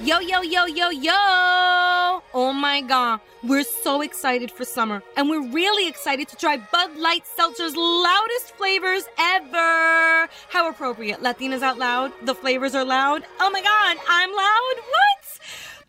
Yo, yo, yo, yo, yo! Oh my god, we're so excited for summer, and we're really excited to try Bud Light Seltzer's loudest flavors ever. How appropriate. Latinas out loud, the flavors are loud. Oh my god, I'm loud? What?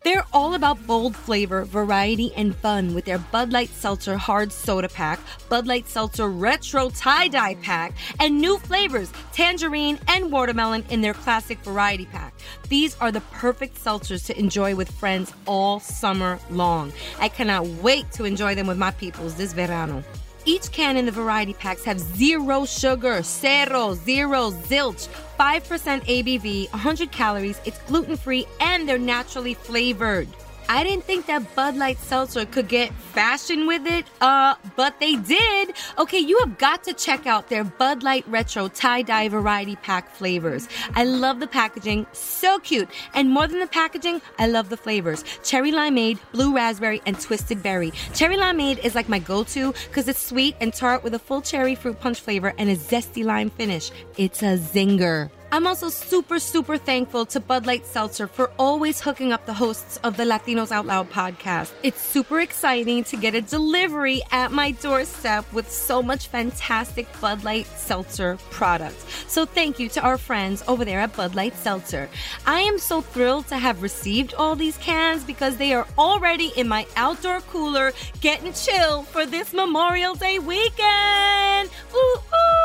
They're all about bold flavor, variety, and fun with their Bud Light Seltzer Hard Soda Pack, Bud Light Seltzer Retro Tie Dye Pack, and new flavors, tangerine and watermelon in their classic variety pack. These are the perfect seltzers to enjoy with friends all summer long. I cannot wait to enjoy them with my peoples this verano. Each can in the variety packs have zero sugar, cero, zero, zilch, 5% ABV, 100 calories, it's gluten free, and they're naturally flavored. I didn't think that Bud Light Seltzer could get fashion with it, uh, but they did. Okay, you have got to check out their Bud Light Retro Tie Dye Variety Pack flavors. I love the packaging, so cute. And more than the packaging, I love the flavors cherry limeade, blue raspberry, and twisted berry. Cherry limeade is like my go to because it's sweet and tart with a full cherry fruit punch flavor and a zesty lime finish. It's a zinger. I'm also super, super thankful to Bud Light Seltzer for always hooking up the hosts of the Latinos Out Loud podcast. It's super exciting to get a delivery at my doorstep with so much fantastic Bud Light Seltzer products. So thank you to our friends over there at Bud Light Seltzer. I am so thrilled to have received all these cans because they are already in my outdoor cooler getting chill for this Memorial Day weekend. Ooh, ooh.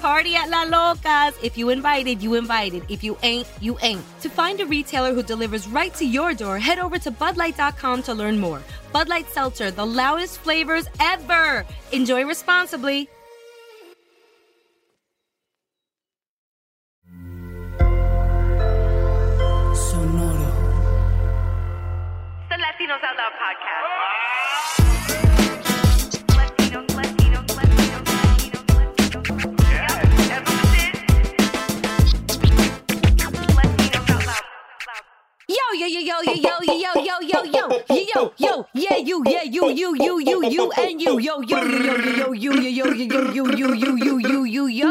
Party at La Locas. If you invited, you invited. If you ain't, you ain't. To find a retailer who delivers right to your door, head over to budlight.com to learn more. Bud Light Seltzer, the loudest flavors ever. Enjoy responsibly. Sonoro. The Latinos Out Loud podcast. Yo, yo, yo, yo, yo, yo, yo, yo, yo, yo, yo, yo, yo, yeah, you, yeah, you, you, you, you, you, and you, yo, yo, yo, yo, yo, yo, yo, yo, yo, yo, yo, yo, yo, yo, yo, yo.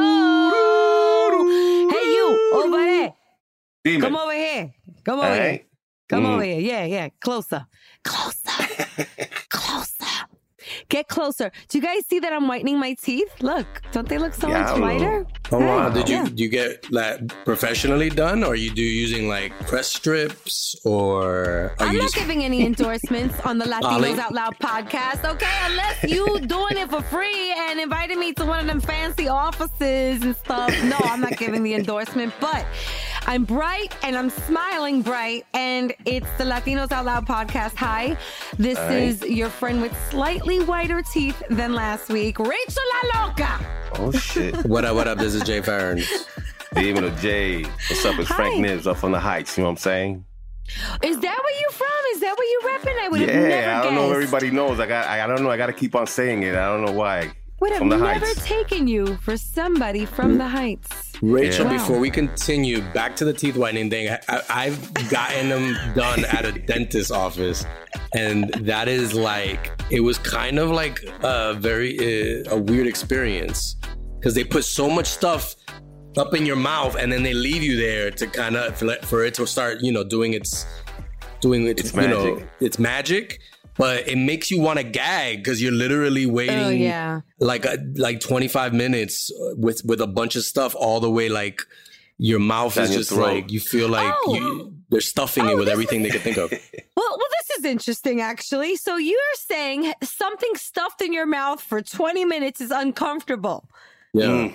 Hey, you, over there. Dime. Come over here. Come over All here. Come Mm. over here. Yeah, yeah. Closer. Closer. closer. Get closer. Do you guys see that I'm whitening my teeth? Look, don't they look so Yeah, much whiter? Oh wow! Hey, Did you yeah. do you get that professionally done, or you do using like press strips, or are I'm not just giving any endorsements on the Latinos Out Loud podcast, okay? Unless you doing it for free and invited me to one of them fancy offices and stuff. No, I'm not giving the endorsement, but I'm bright and I'm smiling bright, and it's the Latinos Out Loud podcast. Hi, this Hi. is your friend with slightly whiter teeth than last week, Rachel La Loca. Oh shit. what up? What up? This is Jay Ferns. Even a Jay. What's up? It's Hi. Frank Nibs up on the heights. You know what I'm saying? Is that where you from? Is that where you repping? I would have Yeah, never I don't know. guessed. if Everybody knows. I got. I, I don't know. I got to keep on saying it. I don't know why. Would have From never Heights. taken you for somebody from the Heights. Rachel, Yeah. before we continue, back to the teeth whitening thing. I, I've gotten them done at a dentist's office, and that is like it was kind of like a very uh, a weird experience because they put so much stuff up in your mouth, and then they leave you there to kind of for, for it to start, you know, doing its doing its, It's you know its magic. But it makes you want to gag because you're literally waiting Oh yeah. like a, like 25 minutes with with a bunch of stuff all the way like your mouth Down is your just throat. like you feel like Oh. you, they're stuffing Oh, it with this everything they can think of. Well, well, this is interesting, actually. So you're saying something stuffed in your mouth for 20 minutes is uncomfortable. Yeah. Mm.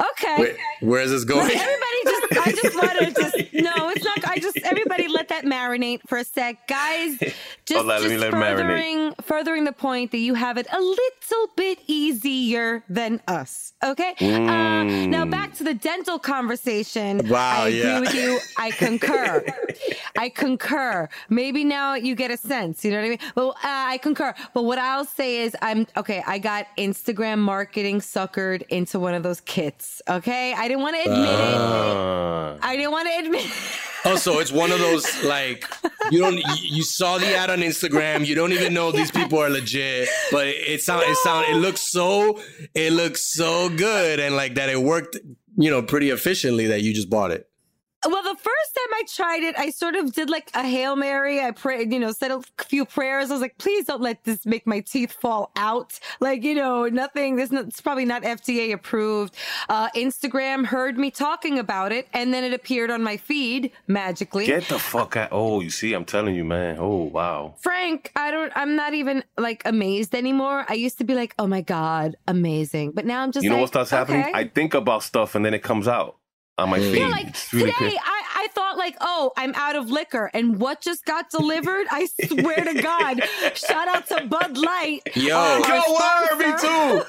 Okay. Where, where is this going? Everybody just, I just want to just, no, it's not, I just, everybody let that marinate for a sec. Guys, just, Hold on, let me just let furthering, furthering the point that you have it a little bit easier than us. Okay. Uh, now back to the dental conversation. Wow, I agree yeah. with you. I concur. I concur. Maybe now you get a sense. You know what I mean? Well, uh, I concur. But what I'll say is, I'm okay. I got Instagram marketing suckered into one of those kits. Okay, I didn't want to admit it. Uh, I didn't want to admit. oh, so it's one of those like you don't you, you saw the ad on Instagram, you don't even know these people are legit, but it sound it sound it looks so it looks so good and like that it worked, you know, pretty efficiently that you just bought it. Well, the first time I tried it, I sort of did like a Hail Mary. I prayed, you know, said a few prayers. I was like, please don't let this make my teeth fall out. Like, you know, nothing, this it's probably not FDA approved. Uh, Instagram heard me talking about it and then it appeared on my feed magically. Get the fuck out. Oh, you see, I'm telling you, man. Oh, wow. Frank, I don't, I'm not even like amazed anymore. I used to be like, oh my God, amazing. But now I'm just You know like, what starts happening? I think about stuff and then it comes out on my feed. Yeah, like really today, crazy. I, I thought like, oh, I'm out of liquor, and what just got delivered? I swear to God! Shout out to Bud Light. Yo. Um, our Yo, word, me too.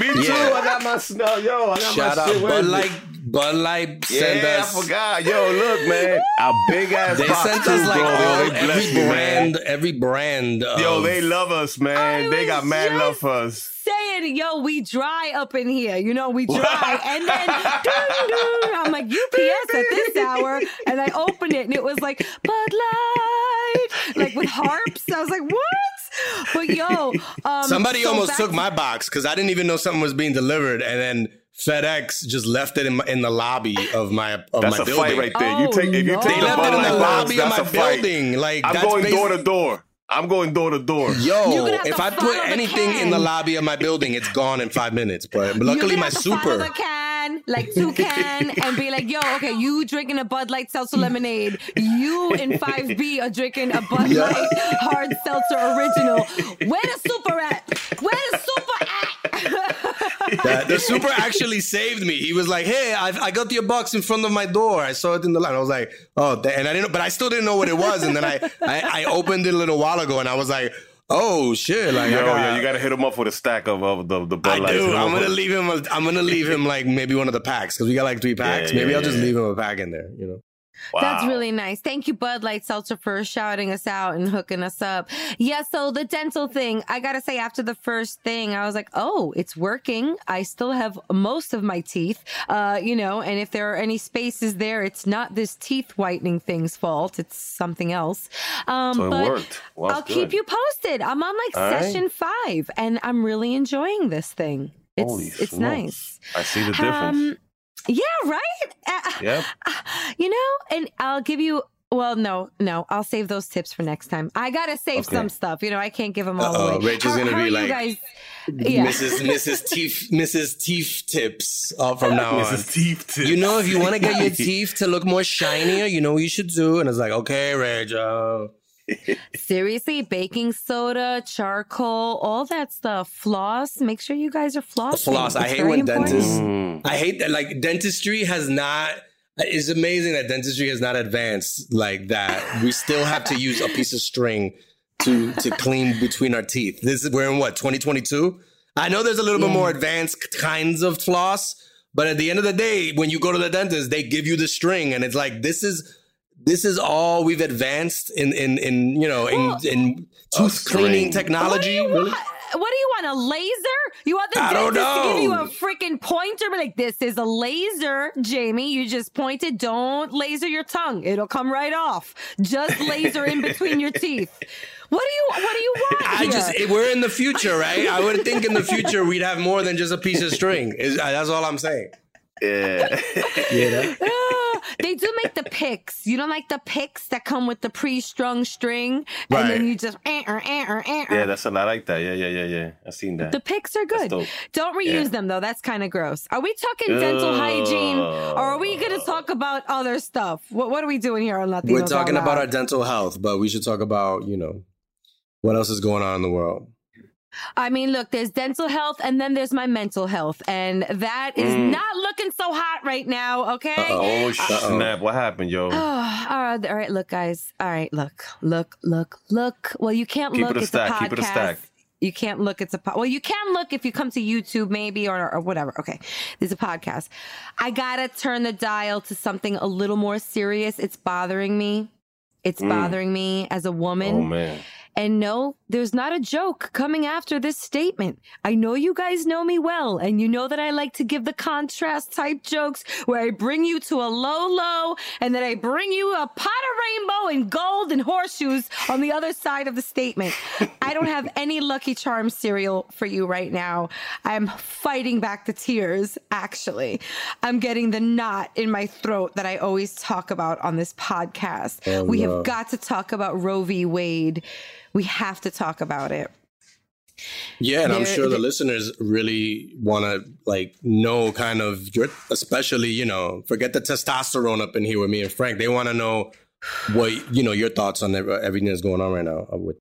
Me too. Yeah. I got my smell. Yo, I got Shout my out shit. Bud? Light. Bud Light sent yeah, us. I forgot. Yo, look, man, a big ass. They box sent too, us like bro. all, They blessed every me, man. brand, every brand. Yo, they love us, man. I they got mad just love for us. Saying, yo, we dry up in here, you know, we dry, and then ding, ding, I'm like UPS at this hour, and I opened it, and it was like Bud Light, like with harps. I was like, what? But yo, um, Somebody so almost back took to- my box because I didn't even know something was being delivered, and then FedEx just left it in, my, in the lobby of my of That's my a building. fight right there. you Oh, take if you no. take They the left it in the Light box, lobby of my a fight. building. Like I'm that's going door to door. I'm going door to door. Yo, if I put follow the anything in the lobby of my building, it's gone in five minutes. But luckily, my have to follow super. like two can, and be like, yo, okay, you drinking a Bud Light seltzer lemonade. You and 5B are drinking a Bud Yeah. Light hard seltzer original. Where the super at? Where the super at? The, super actually saved me. He was like, "Hey, I, I got your box in front of my door. I saw it in the line." I was like, "Oh," and I didn't, but I still didn't know what it was. And then I, I, I opened it a little while ago, and I was like, "Oh shit!" Like, Yo, I got, yeah, you gotta hit him up with a stack of, of the the Bud I do. I'm gonna leave him. A, I'm gonna leave him like maybe one of the packs because we got like three packs. Yeah, maybe yeah, I'll just leave him a pack in there. You know. That's really nice. Thank you, Bud Light Seltzer, for shouting us out and hooking us up. Yeah, so the dental thing, I gotta say, after the first thing, I was like, oh, it's working. I still have most of my teeth, uh, you know, and if there are any spaces there, it's not this teeth whitening thing's fault. It's something else. Um, So it but worked. Well, I'll that's keep you posted. I'm on like All right. session five, and I'm really enjoying this thing. It's Holy it's smokes. nice. I see the difference. Um, yeah, right. Yep. you know, and I'll give you. Well, no, no, I'll save those tips for next time. I gotta save Okay. some stuff. You know, I can't give them all Uh-oh, away. Rachel's How- gonna how be are you like, guys? Yeah. Mrs. Mrs. Teeth Mrs. Teeth tips all from now on. Mrs. Teeth Tip. You know, if you want to get your teeth to look more shinier, you know what you should do. And it's like, okay, Rachel. Seriously, baking soda, charcoal, all that stuff. Floss. Make sure you guys are flossing. Floss. I It's hate when important. dentists- Mm. I hate that. Like dentistry has not. It's amazing that dentistry has not advanced like that. We still have to use a piece of string to to clean between our teeth. This is we're in what 2022. I know there's a little bit more advanced kinds of floss, but at the end of the day, when you go to the dentist, they give you the string, and it's like this is this is all we've advanced in in in you know in in tooth cleaning technology. What do you want? What do you want? A laser? You want the I dentist to give you a freaking pointer? Be like, this is a laser, Jamie. You just point it. Don't laser your tongue. It'll come right off. Just laser in between your teeth. What do you? What do you want? I here? just we're in the future, right? I would think in the future we'd have more than just a piece of string. Is uh, that's all I'm saying. Yeah. Ah, they do make the picks. You don't like the picks that come with the pre-strung string, and Right. then you just eh, er, eh, er, eh, er. yeah, that's a lot like that. Yeah, yeah, yeah, yeah. I seen that. The picks are good. Don't reuse Yeah. them though. That's kind of gross. Are we talking dental hygiene, or are we going to talk about other stuff? What What are we doing here on Latinos? We're talking about our dental health, but we should talk about you know what else is going on in the world. I mean, look, there's dental health, and then there's my mental health, and that is Mm. not looking so hot right now. Okay. Oh Uh-oh. snap! What happened, yo? Oh, all right, all right, look, guys. All right, look, look, look, look. Well, you can't Keep look. it a it's stack, a podcast. keep it a stack. You can't look. It's a po- well. You can look if you come to YouTube, maybe, or or whatever. Okay, there's a podcast. I gotta turn the dial to something a little more serious. It's bothering me. It's Mm. bothering me as a woman. Oh man. And no, there's not a joke coming after this statement. I know you guys know me well, and you know that I like to give the contrast type jokes where I bring you to a low low and then I bring you a pot of rainbow and gold and horseshoes on the other side of the statement. I don't have any Lucky Charms cereal for you right now. I'm fighting back the tears, actually. I'm getting the knot in my throat that I always talk about on this podcast. Oh, we no. have got to talk about Roe v. Wade. We have to talk about it. Yeah, and I'm sure the listeners really want to like know kind of your, especially you know, forget the testosterone up in here with me and Frank. They want to know what you know your thoughts on everything that's going on right now uh, with.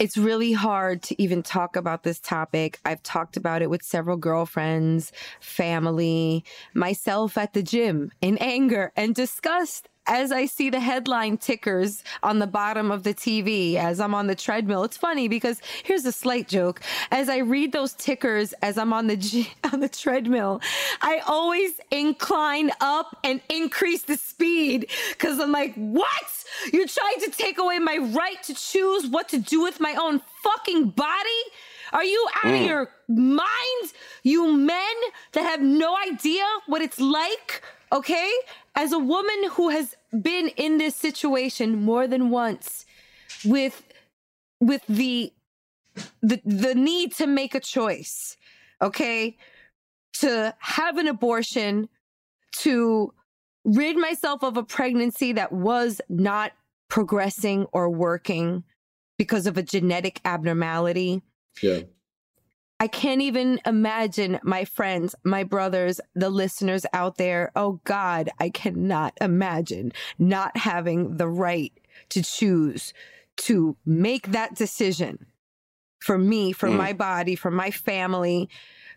It's really hard to even talk about this topic. I've talked about it with several girlfriends, family, myself at the gym in anger and disgust as I see the headline tickers on the bottom of the TV as I'm on the treadmill, it's funny because here's a slight joke. As I read those tickers as I'm on the G- on the treadmill, I always incline up and increase the speed because I'm like, what? You're trying to take away my right to choose what to do with my own fucking body? Are you out mm. of your mind? You men that have no idea what it's like, okay? As a woman who has been in this situation more than once with with the the the need to make a choice okay? To have an abortion to rid myself of a pregnancy that was not progressing or working because of a genetic abnormality. Yeah I can't even imagine my friends, my brothers, the listeners out there. Oh God, I cannot imagine not having the right to choose to make that decision for me, for mm. my body, for my family,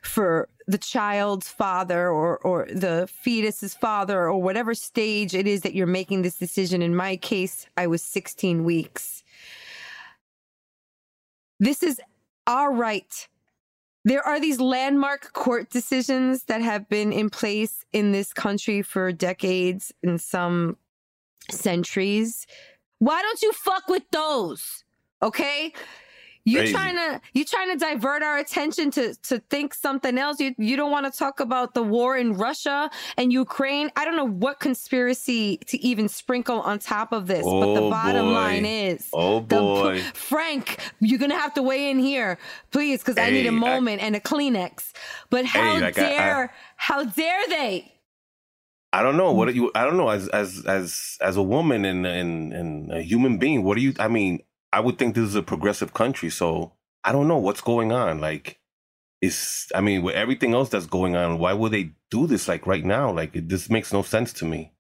for the child's father or, or the fetus's father or whatever stage it is that you're making this decision. In my case, I was 16 weeks. This is our right there are these landmark court decisions that have been in place in this country for decades and some centuries. Why don't you fuck with those? Okay? You trying to you trying to divert our attention to to think something else. You you don't want to talk about the war in Russia and Ukraine. I don't know what conspiracy to even sprinkle on top of this, oh but the oh, bottom boy. line is, oh boy, the, Frank, you're gonna have to weigh in here, please, because hey, I need a moment I, and a Kleenex. But how hey, like dare I, I, how dare they? I don't know. What are you? I don't know. As as as as a woman and and and a human being, what do you? I mean, I would think this is a progressive country, so I don't know what's going on. Like, is I mean, with everything else that's going on, why would they do this like right now? Like, it, this makes no sense to me.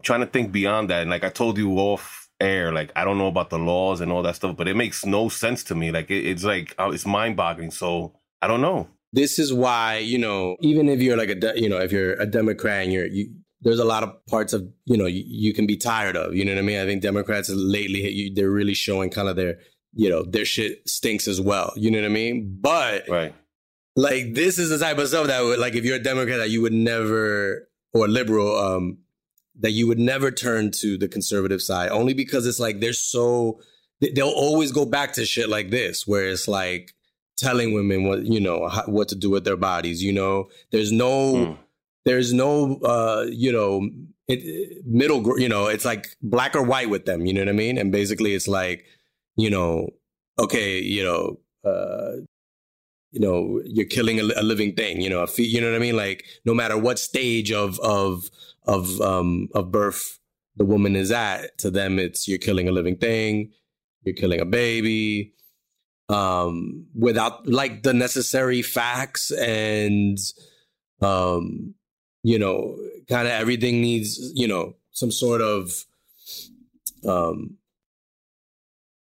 I'm trying to think beyond that, and like I told you off air, like I don't know about the laws and all that stuff, but it makes no sense to me. Like, it, it's like uh, it's mind boggling. So I don't know. This is why you know, even if you're like a de- you know, if you're a Democrat and you're you there's a lot of parts of you know you, you, can be tired of. You know what I mean? I think Democrats lately you, they're really showing kind of their you know their shit stinks as well. You know what I mean? But right. like this is the type of stuff that would, like if you're a Democrat that you would never or liberal um that you would never turn to the conservative side only because it's like they're so they'll always go back to shit like this where it's like telling women what you know what to do with their bodies you know there's no mm there's no uh you know it, middle you know it's like black or white with them you know what i mean? And basically it's like you know okay you know uh you know you're killing a, a living thing you know you know what i mean? Like no matter what stage of of of um of birth the woman is at to them it's you're killing a living thing you're killing a baby um without like the necessary facts and um you know, kind of everything needs, you know, some sort of um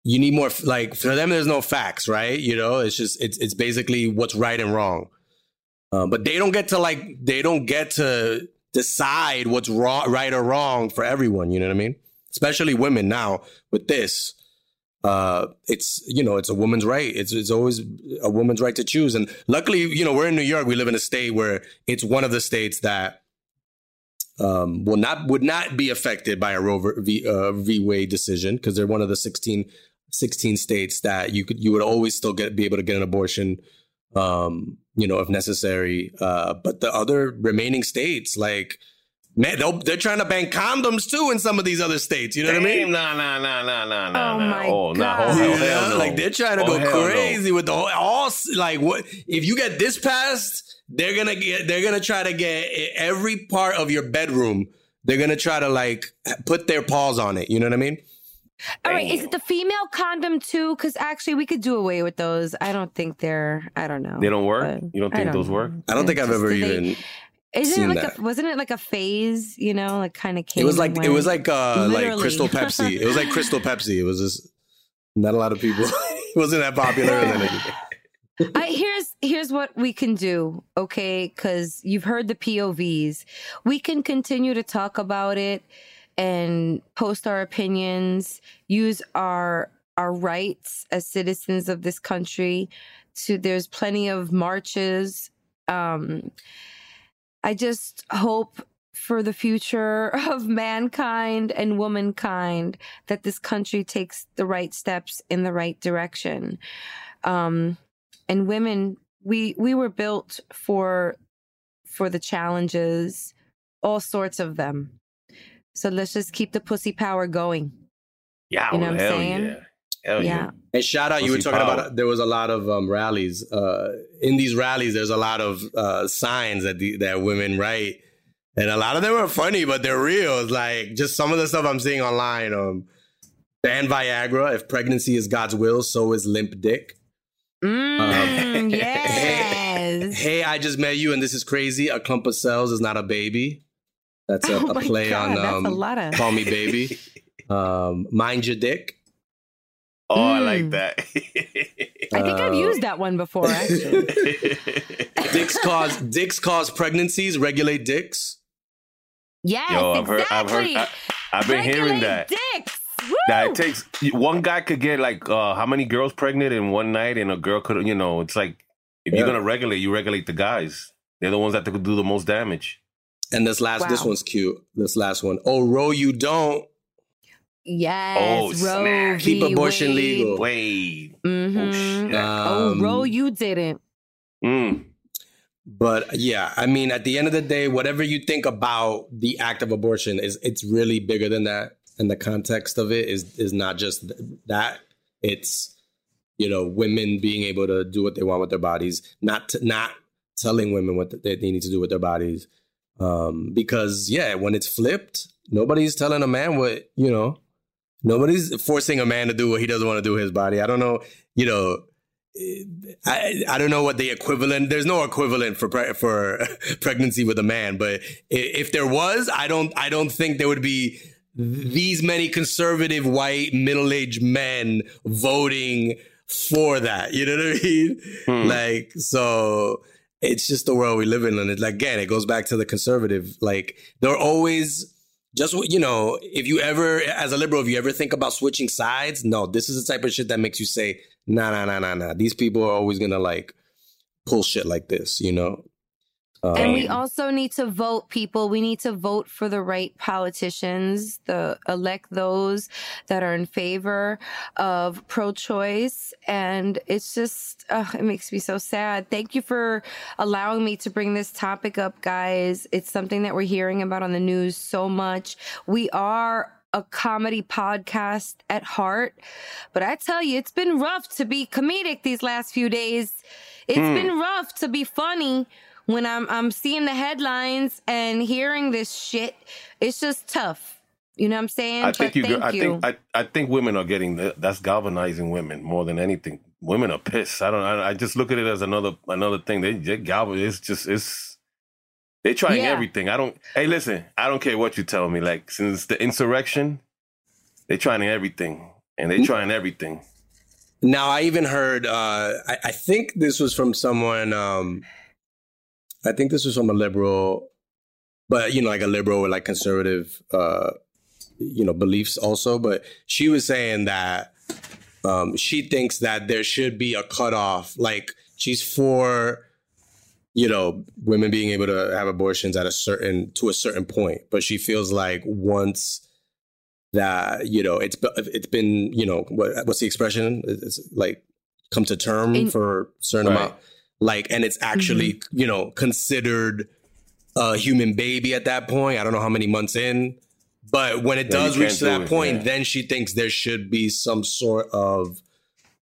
you need more like for them there's no facts, right? You know, it's just it's it's basically what's right and wrong. Um, but they don't get to like they don't get to decide what's wrong, right or wrong for everyone. You know what I mean? Especially women now with this uh, it's you know it's a woman's right. It's it's always a woman's right to choose. And luckily, you know, we're in New York. We live in a state where it's one of the states that um, will not would not be affected by a Roe v, uh, v. Wade decision because they're one of the 16, 16 states that you could you would always still get be able to get an abortion, um, you know, if necessary. Uh, but the other remaining states like Man, they're trying to ban condoms too in some of these other states. You know what I mean? Nah, nah, nah, nah, nah, nah. Oh, nah. my oh, nah, God. oh, hell, Yeah, hell no. Like they're trying to Oh, go hell no. crazy with the whole all like what if you get this passed, they're gonna get they're gonna try to get every part of your bedroom. They're gonna try to like put their paws on it. You know what I mean? All right, is it the female condom too? Because actually, we could do away with those. I don't think they're. I don't know. They don't work? You don't I think those work? I don't think I've ever that they- even. Isn't it like that. a? Wasn't it like a phase? You know, like kind of came. It was like it was like uh like Crystal Pepsi. It was like Crystal Pepsi. It was just not a lot of people. it wasn't that popular. And then it, I, here's here's what we can do, okay? Because you've heard the POVs. We can continue to talk about it and post our opinions, use our our rights as citizens of this country. To there's plenty of marches. Um, I just hope for the future of mankind and womankind that this country takes the right steps in the right direction. Um, and women we we were built for for the challenges all sorts of them so let's just keep the pussy power going Yeah, You know what I'm saying? yeah. Hell yeah. yeah and shout out, you were talking power. about there was a lot of um, rallies. Uh, in these rallies, there's a lot of uh, signs that the, that women write, and a lot of them are funny, but they're real. It's like just some of the stuff I'm seeing online. Um, ban Viagra. If pregnancy is God's will, so is limp dick. mm, yes Hey, I just met you, and this is crazy. A clump of cells is not a baby. That's a, oh a my play God, on that's um, a lot of Call Me Baby. Um, mind your dick. Oh, I Mm. like that. i think i've uh, used that one before actually Dicks cause dicks cause pregnancies. Regulate dicks. yes Yo, I've heard, I've heard, exactly. I, I've been hearing that. dicks Woo! That it takes one guy could get like uh how many girls pregnant in one night, and a girl could, you know, it's like if you're gonna regulate, you regulate the guys. They're the ones that could do the most damage. And this last, this one's cute. This last one. Oh, row you don't. Yes Oh, Roe snap. Keep abortion Wade. legal. Wait. Mhm. Oh shit. oh Um, Roe, you didn't Mm. But yeah, I mean, at the end of the day, whatever you think about the act of abortion is it's really bigger than that. And the context of it is is not just th- that. It's you know women being able to do what they want with their bodies, not t- not telling women what they, they need to do with their bodies. Um, because yeah, when it's flipped, nobody's telling a man what you know. Nobody's forcing a man to do what he doesn't want to do with his body. I don't know, you know. I, I don't know what the equivalent. There's no equivalent for pre- for pregnancy with a man, but if there was, I don't I don't think there would be these many conservative white middle aged men voting for that. You know what I mean? Hmm. Like so, it's just the world we live in, and it, again, it goes back to the conservative. Like they're always just you know, if you ever, as a liberal, if you ever think about switching sides, no, this is the type of shit that makes you say, nah, nah, nah, nah, nah. These people are always gonna like pull shit like this, you know. Um, And we also need to vote, people. We need to vote for the right politicians, the elect those that are in favor of pro-choice. And it's just, uh, it makes me so sad. Thank you for allowing me to bring this topic up, guys. It's something that we're hearing about on the news so much. We are a comedy podcast at heart, but I tell you, it's been rough to be comedic these last few days. It's Hmm. been rough to be funny when I'm I'm seeing the headlines and hearing this shit. It's just tough. You know what I'm saying? I think but you. thank I you. think. I, I think women are getting the, that's galvanizing women more than anything. Women are pissed. I don't. I, I just look at it as another another thing. They, they galvan. It's just it's. They're trying Yeah. everything. I don't. Hey, listen. I don't care what you tell me. Like since the insurrection, they're trying everything, and they're trying everything. Now, I even heard. Uh, I, I think this was from someone. Um, I think this was from a liberal, but you know, like a liberal with like conservative, uh, you know, beliefs also. But she was saying that um, she thinks that there should be a cutoff. Like she's for, you know, women being able to have abortions at a certain to a certain point, but she feels like once that you know it's it's been you know what what's the expression it's like come to term In- for a certain Right. amount like and it's actually you know considered a human baby at that point. I don't know how many months in, but when it Yeah, does reach to do that it, point, yeah. then she thinks there should be some sort of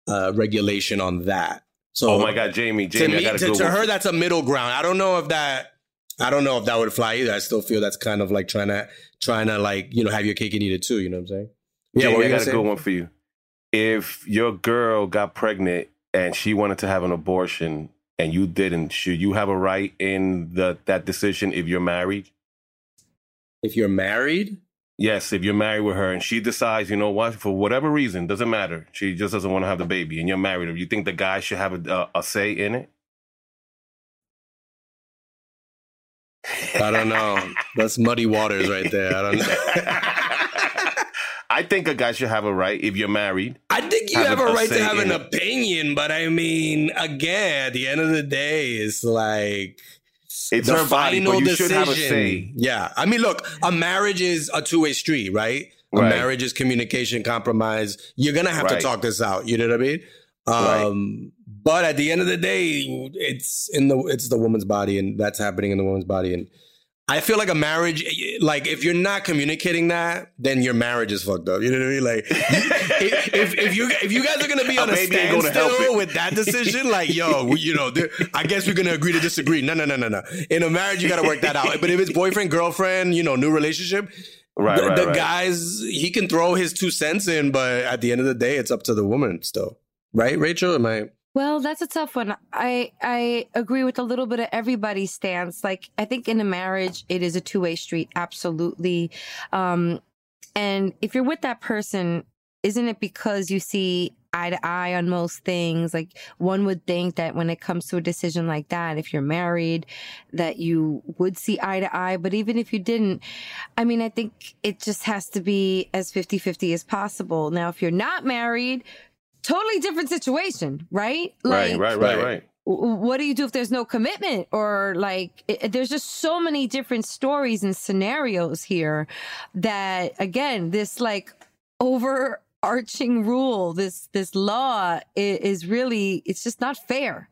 uh, regulation on that. So, Oh my God, Jamie, to Jamie, I me, got a to, to her, that's a middle ground. I don't know if that. I don't know if that would fly either. I still feel that's kind of like trying to trying to like you know have your cake and eat it too. You know what I'm saying? Jamie, what were I got a good one for you. If your girl got pregnant and she wanted to have an abortion and you didn't, should you have a right in the that decision if you're married? If you're married, Yes, if you're married with her and she decides, you know what, for whatever reason, doesn't matter. She just doesn't want to have the baby, and you're married. Or you think the guy should have a, a, a say in it? I don't know. That's muddy waters right there. I don't know. I think a guy should have a right if you're married. I think you Have have a- a right to have an it. opinion, but I mean, again, at the end of the day, it's like It's the her body, but you should have a decision. say. Yeah, I mean, look, a marriage is a two way street, right? A Right. marriage is communication, compromise. You're gonna have to talk this out. You know what I mean? Right. Um, But at the end of the day, it's in the it's the woman's body, and that's happening in the woman's body. And I feel like a marriage, like if you're not communicating that, then your marriage is fucked up. You know what I mean? Like if, if, if you if you guys are gonna be on a ain't standstill with that decision, like yo, we- you know, I guess we're gonna agree to disagree. No, no, no, no, no. In a marriage, you gotta work that out. But if it's boyfriend, girlfriend, you know, new relationship, Right, the, right, the right. guys he can throw his two cents in, but at the end of the day, it's up to the woman still. Right, Rachel? Am I? Well, that's a tough one. I I agree with a little bit of everybody's stance. Like I think in a marriage, it is a two way street, absolutely. Um, and if you're with that person, isn't it because you see eye to eye on most things? Like one would think that when it comes to a decision like that, if you're married, that you would see eye to eye. But even if you didn't, I mean, I think it just has to be as 50 50 as possible. Now, if you're not married, totally different situation, right? right, right, right, Right. right. what do you do if there's no commitment or like it, it- there's just so many different stories and scenarios here that again this like overarching rule this this law is, is really it's just not fair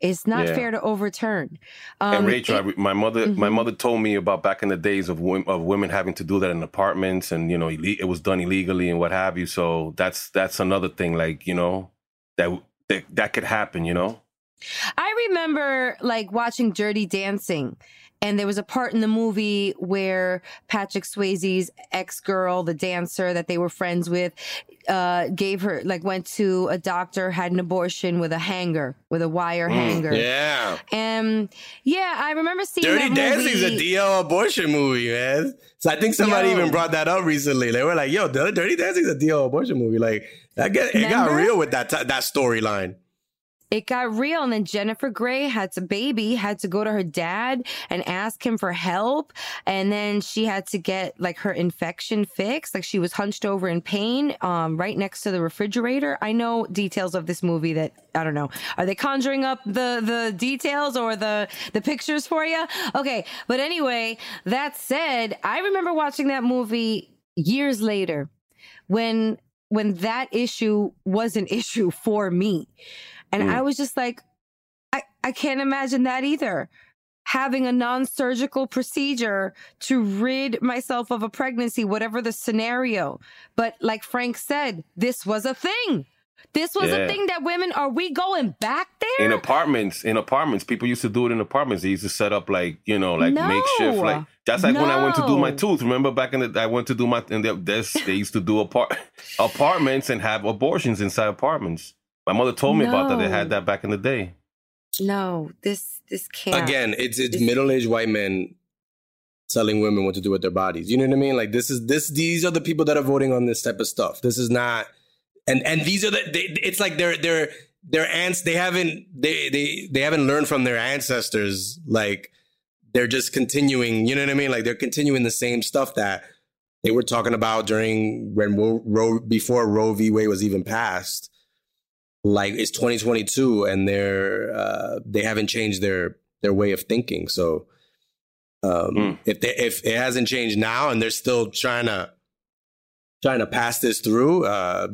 it's not Yeah. fair to overturn um, and Rachel, it- I my mother, my Mhm. mother told me about back in the days of women, of women having to do that in apartments, and you know, it was done illegally and what have you. So that's that's another thing, like you know, that that, that could happen. You know, I remember like watching Dirty Dancing, and there was a part in the movie where Patrick Swayze's ex girl, the dancer that they were friends with, uh, gave her like went to a doctor, had an abortion with a hanger, with a wire Mm, hanger. Yeah. And yeah, I remember seeing Dirty Dancing's a. DL abortion movie, man. So I think somebody Yo. even brought that up recently. They were like, "Yo, Dirty Dancing's a DL abortion movie." Like that get it got real with that t- that storyline. It got real and then jennifer grey had to baby had to go to her dad and ask him for help and then she had to get like her infection fixed. Like she was hunched over in pain um, right next to the refrigerator. I know details of this movie that i don't know. Are they conjuring up the the details or the the pictures for you okay but anyway that said i remember watching that movie years later when when that issue was an issue for me and Mm. I was just like, I, I can't imagine that either. Having a non surgical procedure to rid myself of a pregnancy, whatever the scenario. But like Frank said, this was a thing. This was Yeah. a thing that women, are we going back there? in apartments, in apartments, people used to do it in apartments. They used to set up like you know, like No. makeshift, like that's like when I went to do my tooth. Remember back in the, I went to do my, and they, this, they used to do apart apartments and have abortions inside apartments. My mother told me about that. They had that back in the day. no, this this can't. Again, it's it's This- middle aged white men telling women what to do with their bodies. You know what I mean? Like this is this these are the people that are voting on this type of stuff. This is not and and these are the they, it's like they're they're their ants they haven't they they they haven't learned from their ancestors like they're just continuing you know what i mean like they're continuing the same stuff that they were talking about during when Roe, Roe before roe v wade was even passed like it's 2022 and they're uh they haven't changed their their way of thinking so um Mm. if they if it hasn't changed now and they're still trying to trying to pass this through. Uh,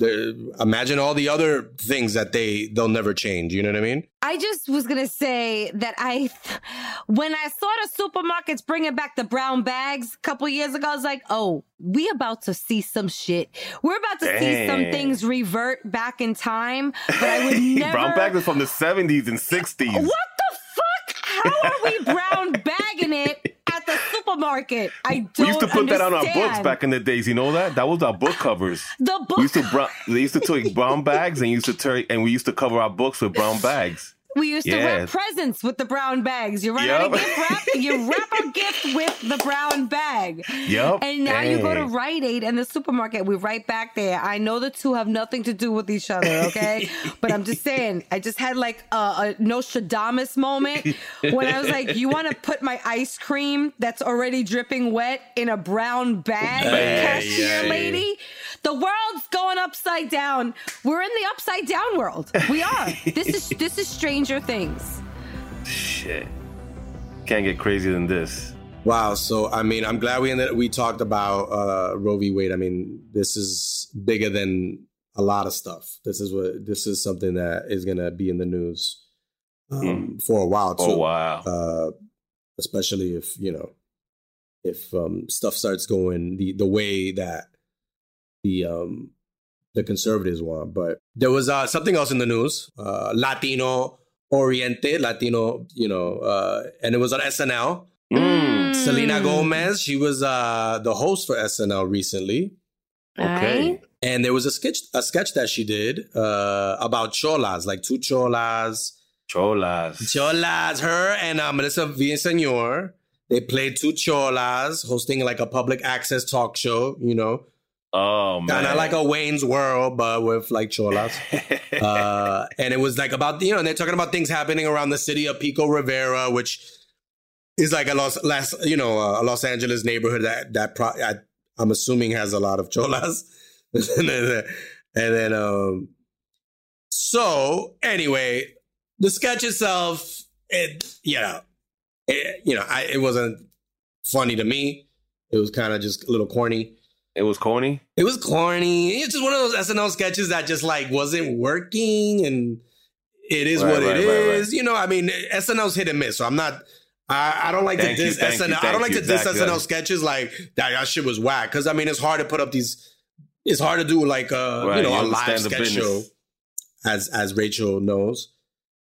imagine all the other things that they they'll never change. You know what I mean? I just was gonna say that I, when I saw the supermarkets bringing back the brown bags a couple years ago, I was like, oh, we about to see some shit. We're about to Dang. see some things revert back in time. But I would never. brown bags are from the seventies and sixties. What the fuck? How are we brown bagging it? Supermarket. I don't. We used to put understand. that on our books back in the days. You know that? That was our book covers. the book. We used to brown, they used to take brown bags and used to take, and we used to cover our books with brown bags. We used to wrap presents with the brown bags. You run yep. out of gift wrap, you wrap a gift with the brown bag. Yep. And now Dang. you go to Rite Aid and the supermarket. We're right back there. I know the two have nothing to do with each other, okay? but I'm just saying, I just had like a, a Nostradamus moment when I was like, you want to put my ice cream that's already dripping wet in a brown bag, cashier yeah, lady? The world's going upside down. We're in the upside down world. We are. this is this is Stranger Things. Shit. Can't get crazier than this. Wow. So I mean, I'm glad we ended, we talked about uh, Roe v. Wade. I mean, this is bigger than a lot of stuff. This is what this is something that is going to be in the news um, mm. for a while too. Oh wow. Uh, especially if you know if um, stuff starts going the the way that the um, the conservatives want. But there was uh, something else in the news: uh, Latino oriented, Latino, you know, uh, and it was on SNL. Mm. Selena Gomez, she was uh, the host for SNL recently. Okay. And there was a sketch, a sketch that she did uh, about cholas, like two cholas. Cholas. Cholas. Her and uh, Melissa Villaseñor. They played two cholas, hosting like a public access talk show. You know, Oh man, kind of like a Wayne's World, but with like cholas. uh, and it was like about you know they're talking about things happening around the city of Pico Rivera, which is like a Los, Los you know a Los Angeles neighborhood that that pro- I, am assuming has a lot of cholas. and then, and then um, so anyway, the sketch itself, it you know, it, you know, I, it wasn't funny to me. It was kind of just a little corny. It was corny. It was corny. It's just one of those SNL sketches that just like wasn't working, and it is right, what right, it right, is. You know, I mean, SNL's hit and miss. So I'm not. I, I don't like thank to diss you, SNL. You, I don't like you, to diss exactly. SNL sketches like that. That shit was whack. Because I mean, it's hard to put up these. It's hard to do like a you know a live sketch business. show, as as Rachel knows.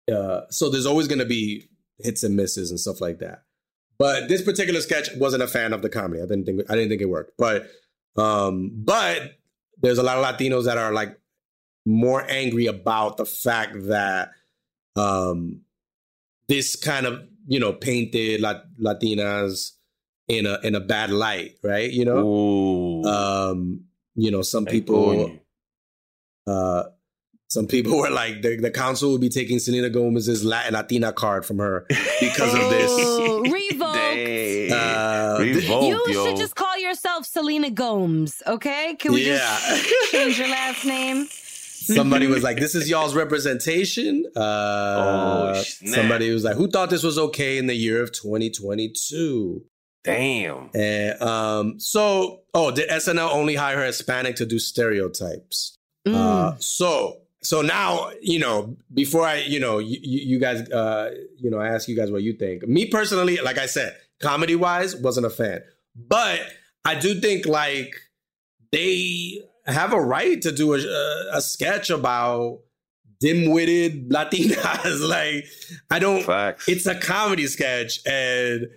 Uh, so there's always going to be hits and misses and stuff like that. But this particular sketch wasn't a fan of the comedy. I didn't think I didn't think it worked. But um, but there's a lot of Latinos that are like more angry about the fact that um, this kind of you know painted Lat- Latinas in a in a bad light, right? You know, Ooh. um, you know, some people, uh, some people were like, the, the council will be taking Selena Gomez's Latin Latina card from her because of this. Revoked. Uh, Revoked, you yo. should just call yourself Selena Gomes, okay? Can we yeah. just change your last name? Somebody was like, "This is y'all's representation." Uh, oh, somebody was like, "Who thought this was okay in the year of 2022?" Damn. And um, so, oh, did SNL only hire Hispanic to do stereotypes? Mm. Uh, so so now you know before i you know you, you guys uh you know i ask you guys what you think me personally like i said comedy wise wasn't a fan but i do think like they have a right to do a, a sketch about dim-witted latinas like i don't Facts. it's a comedy sketch and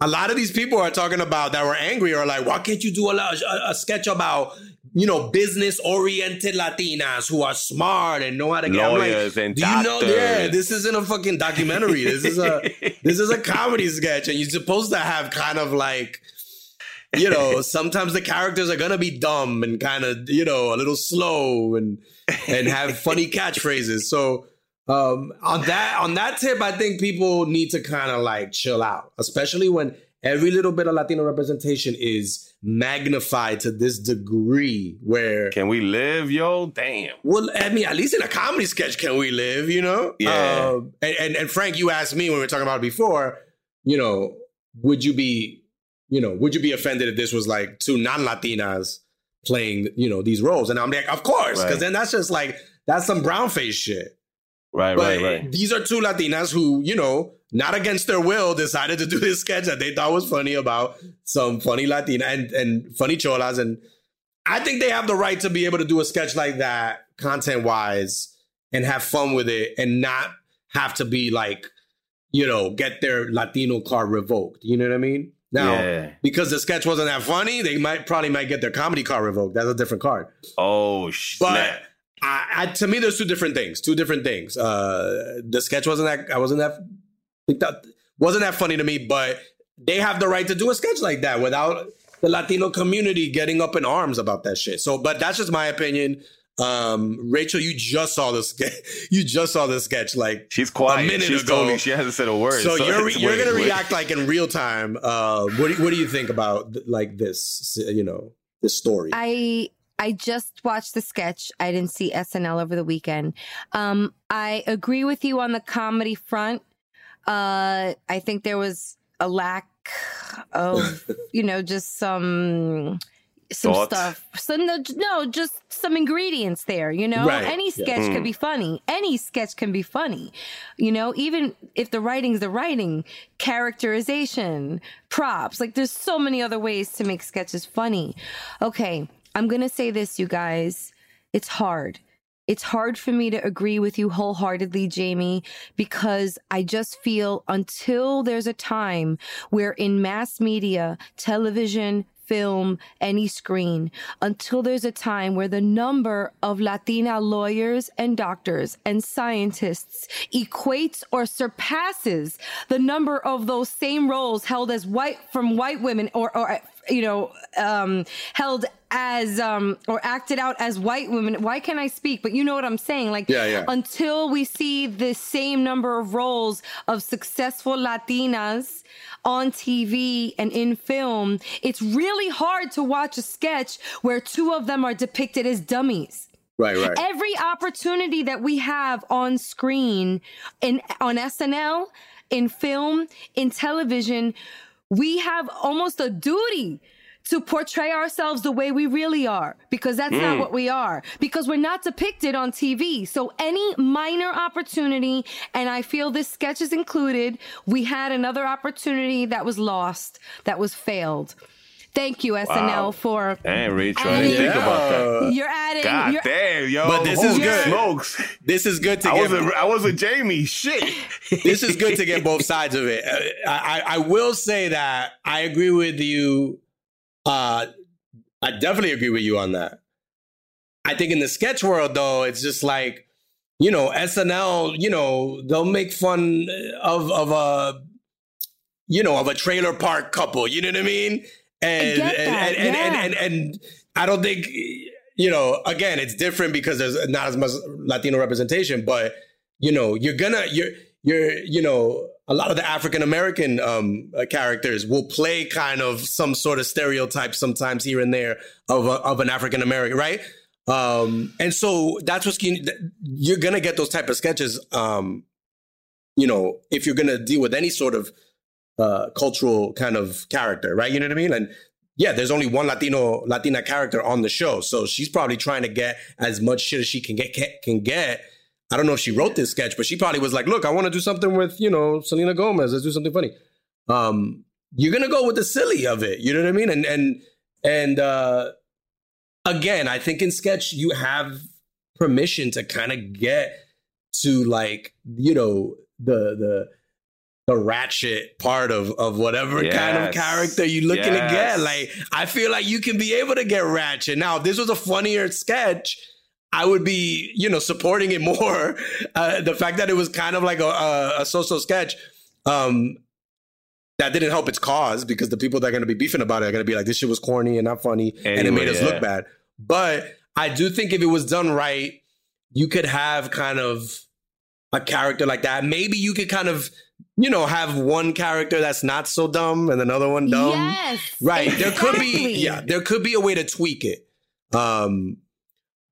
a lot of these people are talking about that were angry are like why can't you do a, a, a sketch about you know, business oriented Latinas who are smart and know how to get lawyers like, and do doctors. you know? Yeah, this isn't a fucking documentary. This is a this is a comedy sketch, and you're supposed to have kind of like, you know, sometimes the characters are gonna be dumb and kind of you know a little slow and and have funny catchphrases. So um, on that on that tip, I think people need to kind of like chill out, especially when every little bit of Latino representation is magnified to this degree where can we live, yo? Damn. Well, I mean, at least in a comedy sketch, can we live? You know? Yeah. Um, and, and, and Frank, you asked me when we were talking about it before. You know, would you be, you know, would you be offended if this was like two non-Latinas playing, you know, these roles. And I'm like, of course, because Right. then that's just like that's some brown face shit. Right, But right, right. these are two Latinas who, you know, not against their will, decided to do this sketch that they thought was funny about some funny Latina and, and funny cholas. And I think they have the right to be able to do a sketch like that, content wise, and have fun with it and not have to be like, you know, get their Latino card revoked. You know what I mean? Now, Yeah. because the sketch wasn't that funny, they might probably might get their comedy card revoked. That's a different card. Oh shit. But I, I, to me, there's two different things. Two different things. Uh, the sketch wasn't that. I wasn't that. That wasn't that funny to me. But they have the right to do a sketch like that without the Latino community getting up in arms about that shit. So, but that's just my opinion. Um, Rachel, you just saw this. sketch. You just saw this sketch. Like She's quiet. a minute She's ago. told me she hasn't said a word. So, you're it's- you're wait, gonna wait. react like in real time. Uh, what do, what do you think about like this? You know, this story. I I just watched the sketch. I didn't see SNL over the weekend. Um, I agree with you on the comedy front. Uh, I think there was a lack of, you know, just some some Thoughts? stuff. Some no, just some ingredients there. You know, Right, any yeah. sketch Mm. could be funny. Any sketch can be funny. You know, even if the writing's the writing, characterization, props. Like, there's so many other ways to make sketches funny. Okay, I'm gonna say this, you guys. It's hard. It's hard for me to agree with you wholeheartedly, Jamie, because I just feel until there's a time where in mass media, television, film, any screen, until there's a time where the number of Latina lawyers and doctors and scientists equates or surpasses the number of those same roles held as white from white women or, or you know, um, held as um, or acted out as white women. Why can't I speak? But you know what I'm saying. Like, Yeah, yeah. until we see the same number of roles of successful Latinas on TV and in film, it's really hard to watch a sketch where two of them are depicted as dummies right, right. every opportunity that we have on screen in on SNL, in film, in television, we have almost a duty to portray ourselves the way we really are because that's not mm. what we are because we're not depicted on TV. So any minor opportunity and I feel this sketch is included, we had another opportunity that was lost, that was failed. Thank you SNL Wow. for Damn, Rachel, I And didn't think yeah. about that. you're adding God you're, damn, yo. But this is good. Smokes. This is good to I get. wasn't. I wasn't Jamie. Shit. this is good to get both sides of it. Uh, I, I, I will say that I agree with you. Uh, I definitely agree with you on that. I think in the sketch world, though, it's just like, you know, SNL, you know, they'll make fun of of a, you know, of a trailer park couple. You know what I mean? And and, and, and, yeah. and, and and I don't think, you know, again, it's different because there's not as much Latino representation, but you know, you're gonna you're you're you know a lot of the African American um, uh, characters will play kind of some sort of stereotype sometimes here and there of a, of an African American, right? Um, and so that's what's you're gonna get those type of sketches. Um, you know, if you're gonna deal with any sort of uh, cultural kind of character, right? You know what I mean? And yeah, there's only one Latino Latina character on the show, so she's probably trying to get as much shit as she can get can get. I don't know if she wrote this sketch, but she probably was like, "Look, I want to do something with you know Selena Gomez. Let's do something funny." Um, you're gonna go with the silly of it, you know what I mean? And and and uh, again, I think in sketch you have permission to kind of get to like you know the the the ratchet part of of whatever kind of character you're looking to get. Like I feel like you can be able to get ratchet. Now, if this was a funnier sketch, I would be, you know, supporting it more. Uh, the fact that it was kind of like a, a, a social sketch, um, that didn't help its cause because the people that are going to be beefing about it are going to be like, this shit was corny and not funny, and it made us yeah. look bad. But I do think if it was done right, you could have kind of a character like that. Maybe you could kind of, you know, have one character that's not so dumb and another one dumb. Yes. Right. There could be, yeah, there could be a way to tweak it. Um,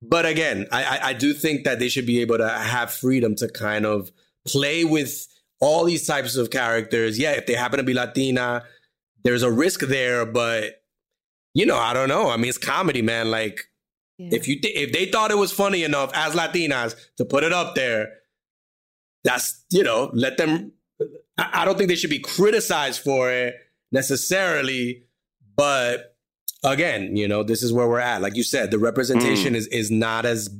but again, I, I, I do think that they should be able to have freedom to kind of play with all these types of characters. Yeah, if they happen to be Latina, there's a risk there, but you know, I don't know. I mean, it's comedy, man. Like, yeah. if you th- if they thought it was funny enough as Latinas to put it up there, that's you know, let them. I, I don't think they should be criticized for it necessarily, but again, you know, this is where we're at. Like you said, the representation mm. is is not as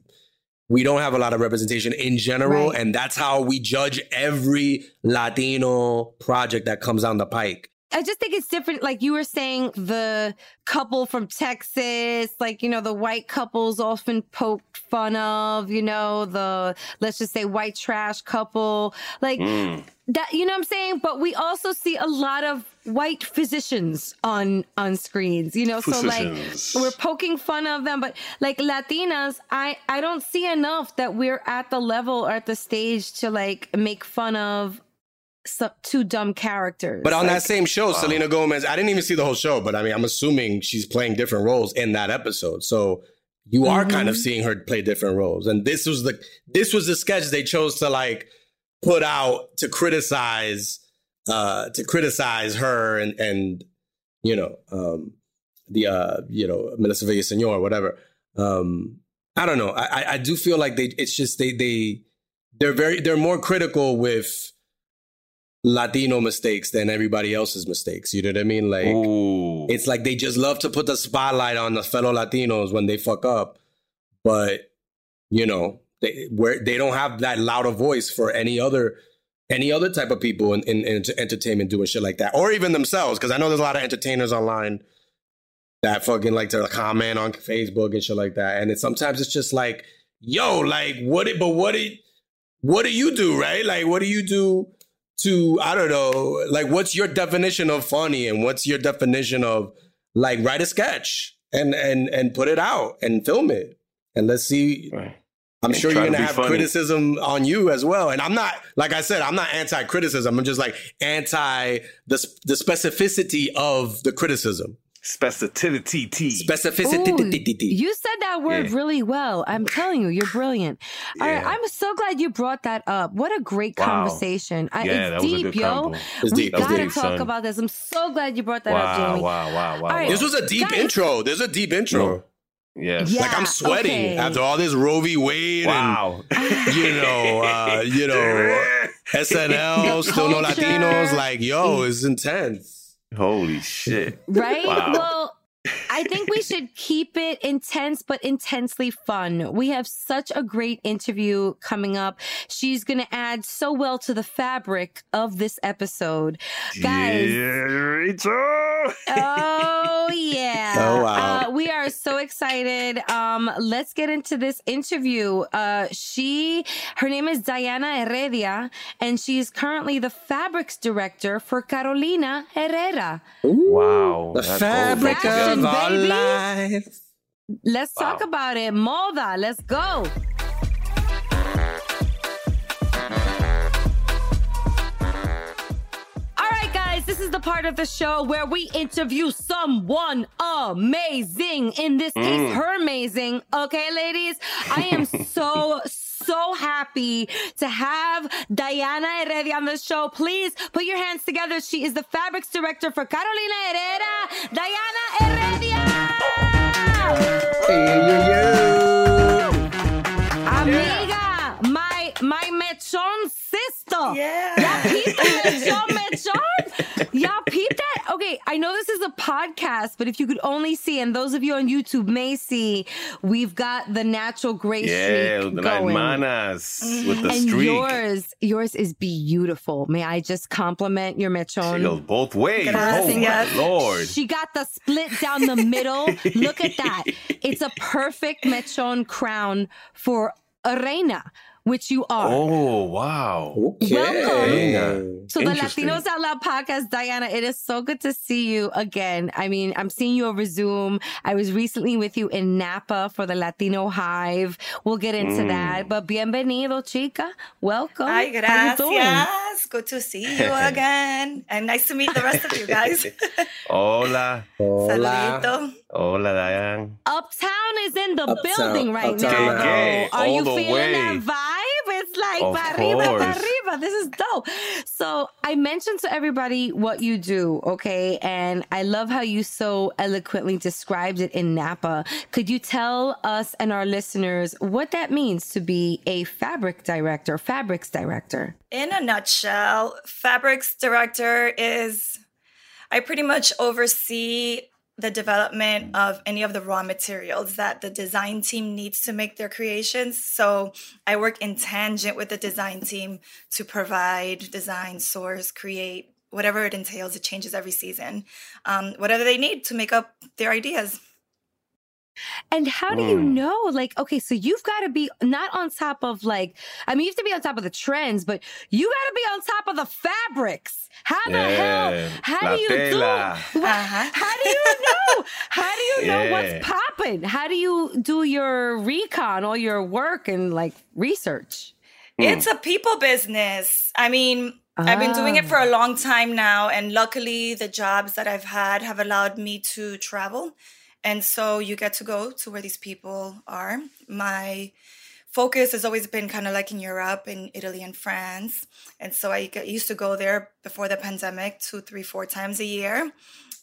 we don't have a lot of representation in general, right. and that's how we judge every Latino project that comes down the pike. I just think it's different. Like you were saying, the couple from Texas, like, you know, the white couples often poked fun of, you know, the, let's just say white trash couple. Like mm. that, you know what I'm saying? But we also see a lot of white physicians on on screens you know physicians. so like we're poking fun of them but like latinas i i don't see enough that we're at the level or at the stage to like make fun of two dumb characters. But on like, that same show, wow. Selena Gomez, I didn't even see the whole show, but I mean, I'm assuming she's playing different roles in that episode. So you are mm-hmm. kind of mm-hmm. seeing her play different roles. And this was the this was the sketch they chose to like put out to criticize uh to criticize her and and you know um the uh you know Melissa Villaseñor whatever. Um I don't know. I I do feel like they it's just they they they're very they're more critical with Latino mistakes than everybody else's mistakes. You know what I mean? Like Ooh. it's like they just love to put the spotlight on the fellow Latinos when they fuck up, but you know they where they don't have that louder voice for any other any other type of people in, in, in entertainment doing shit like that, or even themselves. Because I know there's a lot of entertainers online that fucking like to comment on Facebook and shit like that, and it sometimes it's just like, yo, like what? It, but what? It, what do you do, right? Like, what do you do? To I don't know, like what's your definition of funny and what's your definition of like write a sketch and and and put it out and film it and let's see. Right. I'm and sure you're gonna to have funny. criticism on you as well. And I'm not, like I said, I'm not anti-criticism. I'm just like anti the the specificity of the criticism. Specificity. Specificity. You said that word yeah. really well. I'm telling you, you're brilliant. Yeah. All right, I'm so glad you brought that up. What a great wow. conversation. Yeah, it's deep, yo. It's we deep. gotta deep, talk son. about this. I'm so glad you brought that wow, up, Jamie. Wow, wow, wow. Right. This was a deep Guys. intro. There's a deep intro. Yes. Yeah, like I'm sweating okay. after all this Roe v. Wade wow. and you know, uh, you know, SNL, still no Latinos. Like, yo, it's intense. Holy shit. Right? Wow. Well, I think we should keep it intense, but intensely fun. We have such a great interview coming up. She's going to add so well to the fabric of this episode. Guys. Yeah, Rachel. oh, yeah. Oh, wow. Uh, we are so excited. Um, let's get into this interview. Uh, she, her name is Diana Heredia, and she's currently the fabrics director for Carolina Herrera. Ooh, wow. The fabric of baby. Let's wow. talk about it. Moda, let's go. All right, guys, this is the part of the show where we interview someone amazing. In this case, mm. her amazing. Okay, ladies, I am so, so happy to have Diana Heredia on the show. Please put your hands together. She is the fabrics director for Carolina Herrera. Diana Heredia! Hey, Amiga, my my mechon sister. Yeah. Ya peep mechon mechon. Ya peep that. Okay, I know this is a podcast, but if you could only see, and those of you on YouTube may see, we've got the natural grace yeah, streak the going. hermanas with the and streak. yours, yours is beautiful. May I just compliment your mechon? She goes both ways. Oh my lord! She got the split down the middle. Look at that. It's a perfect mechon crown for a reina which you are. Oh, wow. Okay. Welcome to the Latinos Out Loud podcast, Diana. It is so good to see you again. I mean, I'm seeing you over Zoom. I was recently with you in Napa for the Latino Hive. We'll get into mm. that. But bienvenido, chica. Welcome. Hi, gracias. Good to see you again. and nice to meet the rest of you guys. Hola. Hola. Saludito. Hola, Diane. Uptown is in the Uptown. building right Uptown. now. Are you feeling way. that vibe? It's like of para arriba, arriba, this is dope. So I mentioned to everybody what you do, okay? And I love how you so eloquently described it in Napa. Could you tell us and our listeners what that means to be a fabric director, fabrics director? In a nutshell, fabrics director is I pretty much oversee the development of any of the raw materials that the design team needs to make their creations. So I work in tangent with the design team to provide, design, source, create, whatever it entails. It changes every season. Um, whatever they need to make up their ideas. And how do you know? Like, okay, so you've got to be not on top of like, I mean, you have to be on top of the trends, but you got to be on top of the fabrics. How the Yeah, hell? How la do you tela. do? Uh-huh. How do you know? How do you know Yeah. what's popping? How do you do your recon, all your work and like research? It's a people business. I mean, I've been doing it Ah. for a long time now, and luckily, the jobs that I've had have allowed me to travel. And so you get to go to where these people are. My focus has always been kind of like in Europe, in Italy, and France. And so I used to go there before the pandemic two, three, four times a year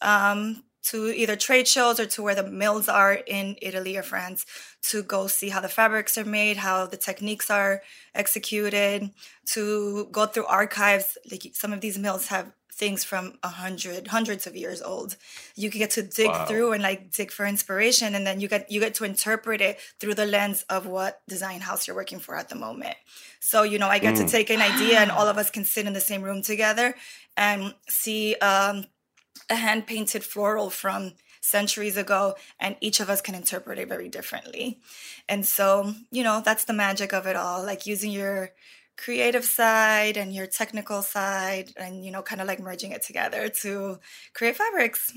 um, to either trade shows or to where the mills are in Italy or France to go see how the fabrics are made, how the techniques are executed, to go through archives. Like some of these mills have things from a hundred, hundreds of years old. You can get to dig Wow. through and like dig for inspiration, and then you get you get to interpret it through the lens of what design house you're working for at the moment. So you know, I get to take an idea, and all of us can sit in the same room together and see. Um, a hand painted floral from centuries ago and each of us can interpret it very differently and so you know that's the magic of it all like using your creative side and your technical side and you know kind of like merging it together to create fabrics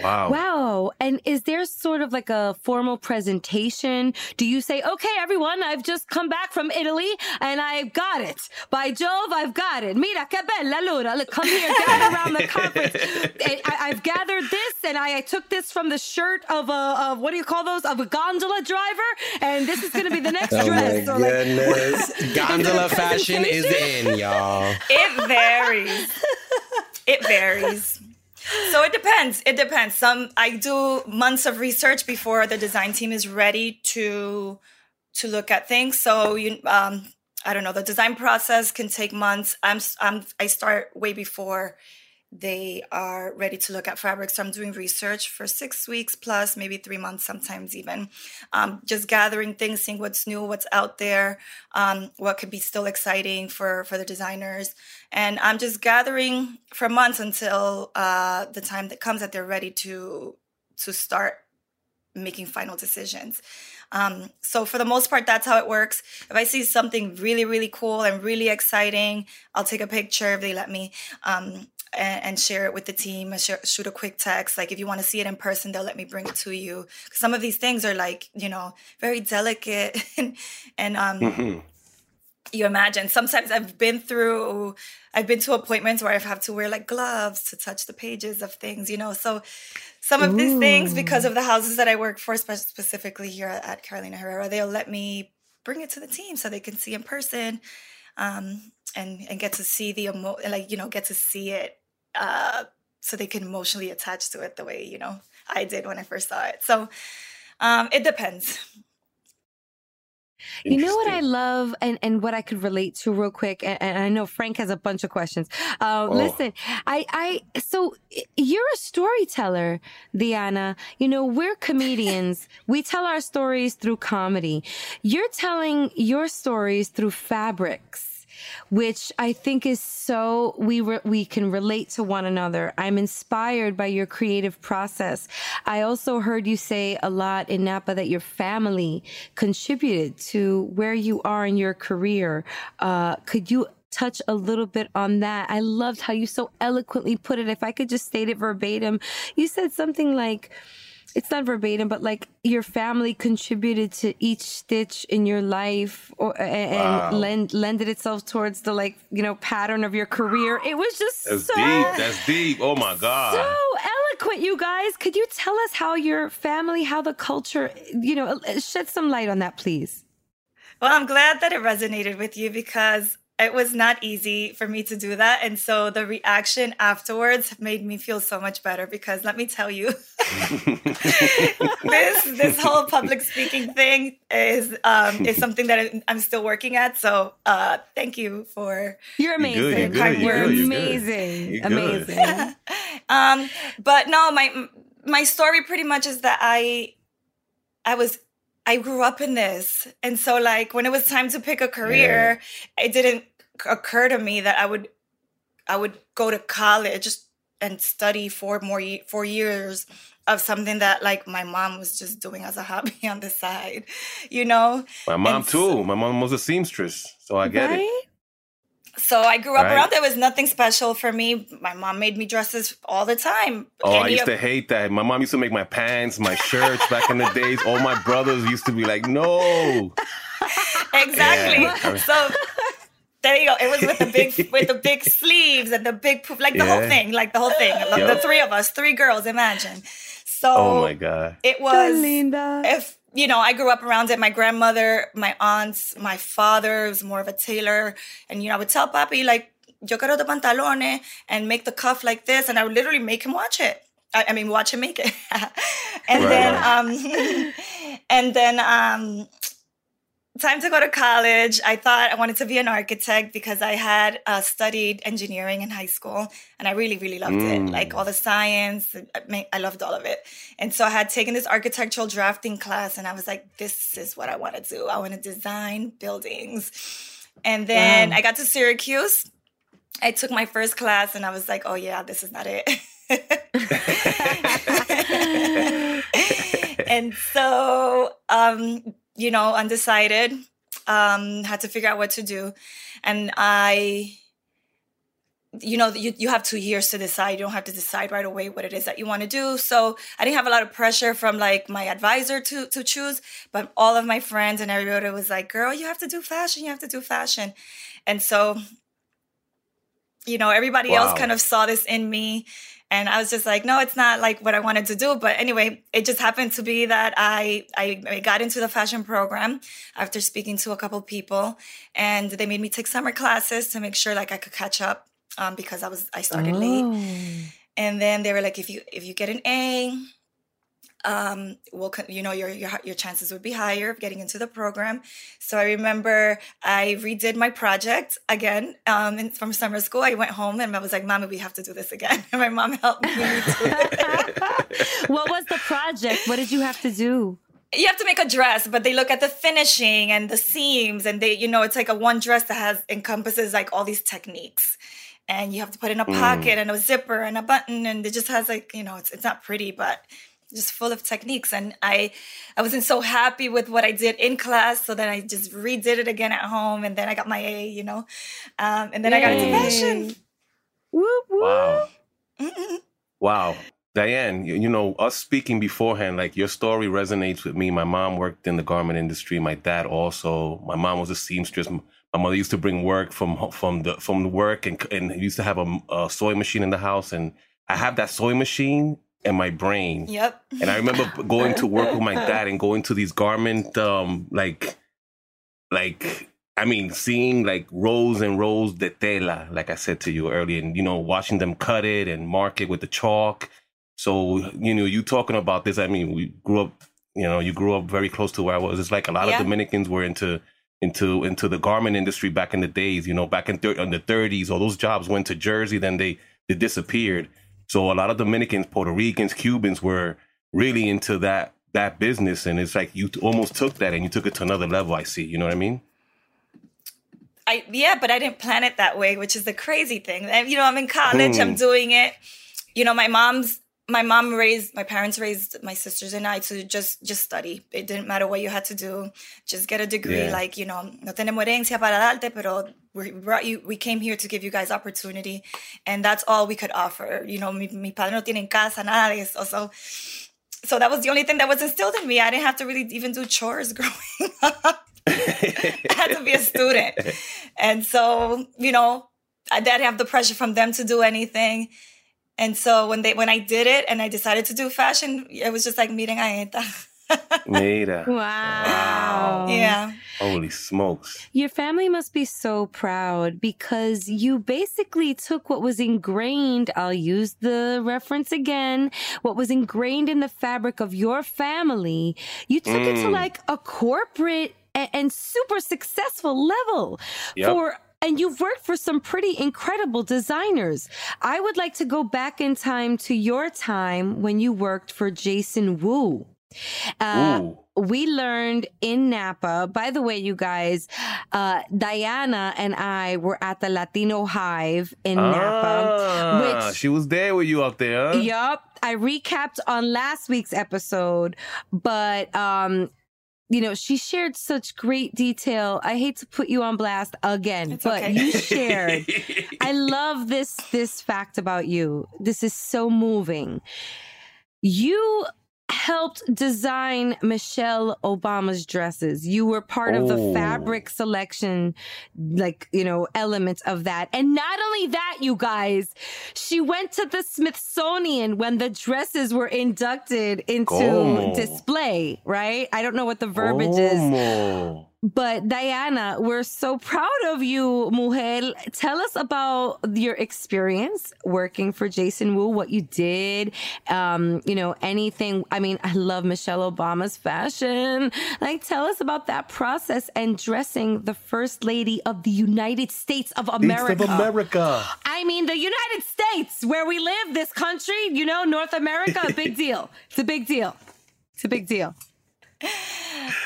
Wow. Wow. And is there sort of like a formal presentation? Do you say, okay, everyone, I've just come back from Italy and I've got it. By Jove, I've got it. Mira, que bella luna. Look, come here, gather around the conference. I, I've gathered this and I, I took this from the shirt of a, of what do you call those? Of a gondola driver. And this is going to be the next Oh my dress. Or like, goodness. Gondola fashion is in, y'all. it varies it varies so it depends. It depends. Some i do months of research before the design team is ready to to look at things. So you um i don't know the design process can take months. I'm i'm i start way before they are ready to look at fabrics. So I'm doing research for six weeks plus, maybe three months, sometimes even. Um, just gathering things, seeing what's new, what's out there, um, what could be still exciting for for the designers, and I'm just gathering for months until uh, the time that comes that they're ready to to start making final decisions. Um, so for the most part, that's how it works. If I see something really, really cool and really exciting, I'll take a picture if they let me. Um, and, and share it with the team share, shoot a quick text. Like if you want to see it in person, they'll let me bring it to you. Some of these things are like, you know, very delicate and, and um, Mhm. you imagine sometimes i've been through i've been to appointments where i've had to wear like gloves to touch the pages of things you know so some of these things because of the houses that i work for spe- specifically here at carolina herrera they'll let me bring it to the team so they can see in person um, and and get to see the emo- like you know get to see it uh, so they can emotionally attach to it the way you know i did when i first saw it so um, it depends You know what I love and, and what I could relate to real quick, and, and I know Frank has a bunch of questions. Uh, Oh. Listen, I, I, so you're a storyteller, Diana. You know, we're comedians. we tell our stories through comedy. You're telling your stories through fabrics which I think is so we re- we can relate to one another. I'm inspired by your creative process. I also heard you say a lot in Napa that your family contributed to where you are in your career. Uh, could you touch a little bit on that? I loved how you so eloquently put it. If I could just state it verbatim, you said something like it's not verbatim, but like your family contributed to each stitch in your life, or and Wow. lend lended itself towards the like you know pattern of your career. It was just That's so deep. That's deep. Oh my God. so eloquent, you guys. Could you tell us how your family, how the culture, you know, shed some light on that, please? Well, I'm glad that it resonated with you because it was not easy for me to do that. And so the reaction afterwards made me feel so much better because let me tell you, this this whole public speaking thing is um, is something that I'm still working at. So uh, thank you for you're amazing. You're, you're, you're amazing, you're amazing. um, but no, my my story pretty much is that I I was I grew up in this. And so like when it was time to pick a career, yeah. it didn't occur to me that I would I would go to college and study for more four years of something that like my mom was just doing as a hobby on the side, you know. My mom too. My mom was a seamstress, so I get right? it. So I grew up right. around there was nothing special for me. My mom made me dresses all the time. Oh, Any I used of- to hate that. My mom used to make my pants, my shirts back in the days. All my brothers used to be like, "No." exactly. Yeah. So there you go. It was with the big with the big sleeves and the big poof, like the yeah. whole thing, like the whole thing. Yep. The three of us, three girls. Imagine. So oh my god, it was Linda. If you know, I grew up around it. My grandmother, my aunts, my father was more of a tailor, and you know, I would tell Papi like, "Yo quiero de pantalones," and make the cuff like this, and I would literally make him watch it. I, I mean, watch him make it, and right. then, um, and then, um, time to go to college. I thought I wanted to be an architect because I had uh, studied engineering in high school and I really, really loved mm. it. Like all the science, I loved all of it. And so I had taken this architectural drafting class and I was like, this is what I want to do. I want to design buildings. And then wow. I got to Syracuse. I took my first class and I was like, oh, yeah, this is not it. and so um, you know, undecided, um, had to figure out what to do. And I, you know, you, you have two years to decide. You don't have to decide right away what it is that you want to do. So I didn't have a lot of pressure from like my advisor to, to choose, but all of my friends and everybody was like, girl, you have to do fashion. You have to do fashion. And so, you know, everybody wow. else kind of saw this in me and I was just like, no, it's not like what I wanted to do. But anyway, it just happened to be that I, I, I got into the fashion program after speaking to a couple people and they made me take summer classes to make sure like I could catch up um, because I was, I started oh. late. And then they were like, if you, if you get an A, um, will you know your, your your chances would be higher of getting into the program. So I remember I redid my project again um, from summer school. I went home and I was like, "Mommy, we have to do this again." And my mom helped me do it. what was the project? What did you have to do? you have to make a dress, but they look at the finishing and the seams, and they, you know, it's like a one dress that has encompasses like all these techniques, and you have to put in a pocket mm. and a zipper and a button, and it just has like, you know, it's it's not pretty, but just full of techniques. And i i wasn't so happy with what i did in class. So then i just redid it again at home and then i got my a you know? Um, and then Yay. i got into fashion. Whoop, whoop. wow. Wow. Diane you, you, know us speaking beforehand like your story resonates with me. My mom worked in the garment industry. My dad also. My mom was a seamstress. My mother used to bring work from from the from the work and and used to have a, a sewing machine in the house. And I have that sewing machine in my brain. Yep. And I remember going to work with my dad and going to these garment um like like I mean seeing like rows and rows de tela, like I said to you earlier, and you know, watching them cut it and mark it with the chalk. So, you know, you talking about this, I mean, we grew up, you know, you grew up very close to where I was. It's like a lot yeah. of Dominicans were into into into the garment industry back in the days, you know, back in, thir- in the 30s, all those jobs went to Jersey, then they they disappeared. So a lot of Dominicans, Puerto Ricans, Cubans were really into that that business, and it's like you almost took that and you took it to another level. I see. You know what I mean? I yeah, but I didn't plan it that way, which is the crazy thing. You know, I'm in college, I'm hmm. doing it. You know, my mom's my mom raised my parents raised my sisters and I to just just study. It didn't matter what you had to do, just get a degree. Yeah. Like you know, no tenemos herencia para darte, pero we brought you. We came here to give you guys opportunity, and that's all we could offer. You know, mi, mi padre no tiene casa nada de eso. So, so that was the only thing that was instilled in me. I didn't have to really even do chores growing up. I had to be a student, and so you know, I didn't have the pressure from them to do anything and so when they when I did it and I decided to do fashion, it was just like meeting Aeta. Mira. Wow. Yeah. Holy smokes. Your family must be so proud because you basically took what was ingrained. I'll use the reference again. What was ingrained in the fabric of your family. You took mm. it to mm. like a corporate and, and super successful level yep. for and you've worked for some pretty incredible designers. I would like to go back in time to your time when you worked for Jason Wu. Uh, we learned in Napa, by the way, you guys, uh, Diana and I were at the Latino Hive in ah, Napa. Which, she was there with you out there. Yup. I recapped on last week's episode, but um, you know, she shared such great detail. I hate to put you on blast again, it's but okay. you shared. I love this this fact about you. This is so moving. You helped design Michelle Obama's dresses. You were part oh. of the oh. fabric selection, like, you know, element of that. And not only that, you guys, she went to the Smithsonian when the dresses were inducted into oh. display, right? I don't know what the verbiage is. But Diana, we're so proud of you, mujer. Tell us about your experience working for Jason Wu, what you did, um, you know, anything. I mean, I love Michelle Obama's fashion. Like, tell us about that process and dressing the First Lady of the United States of America. States of America. I mean, the United States, where we live, this country, you know, North America, a big deal. It's a big deal. It's a big deal.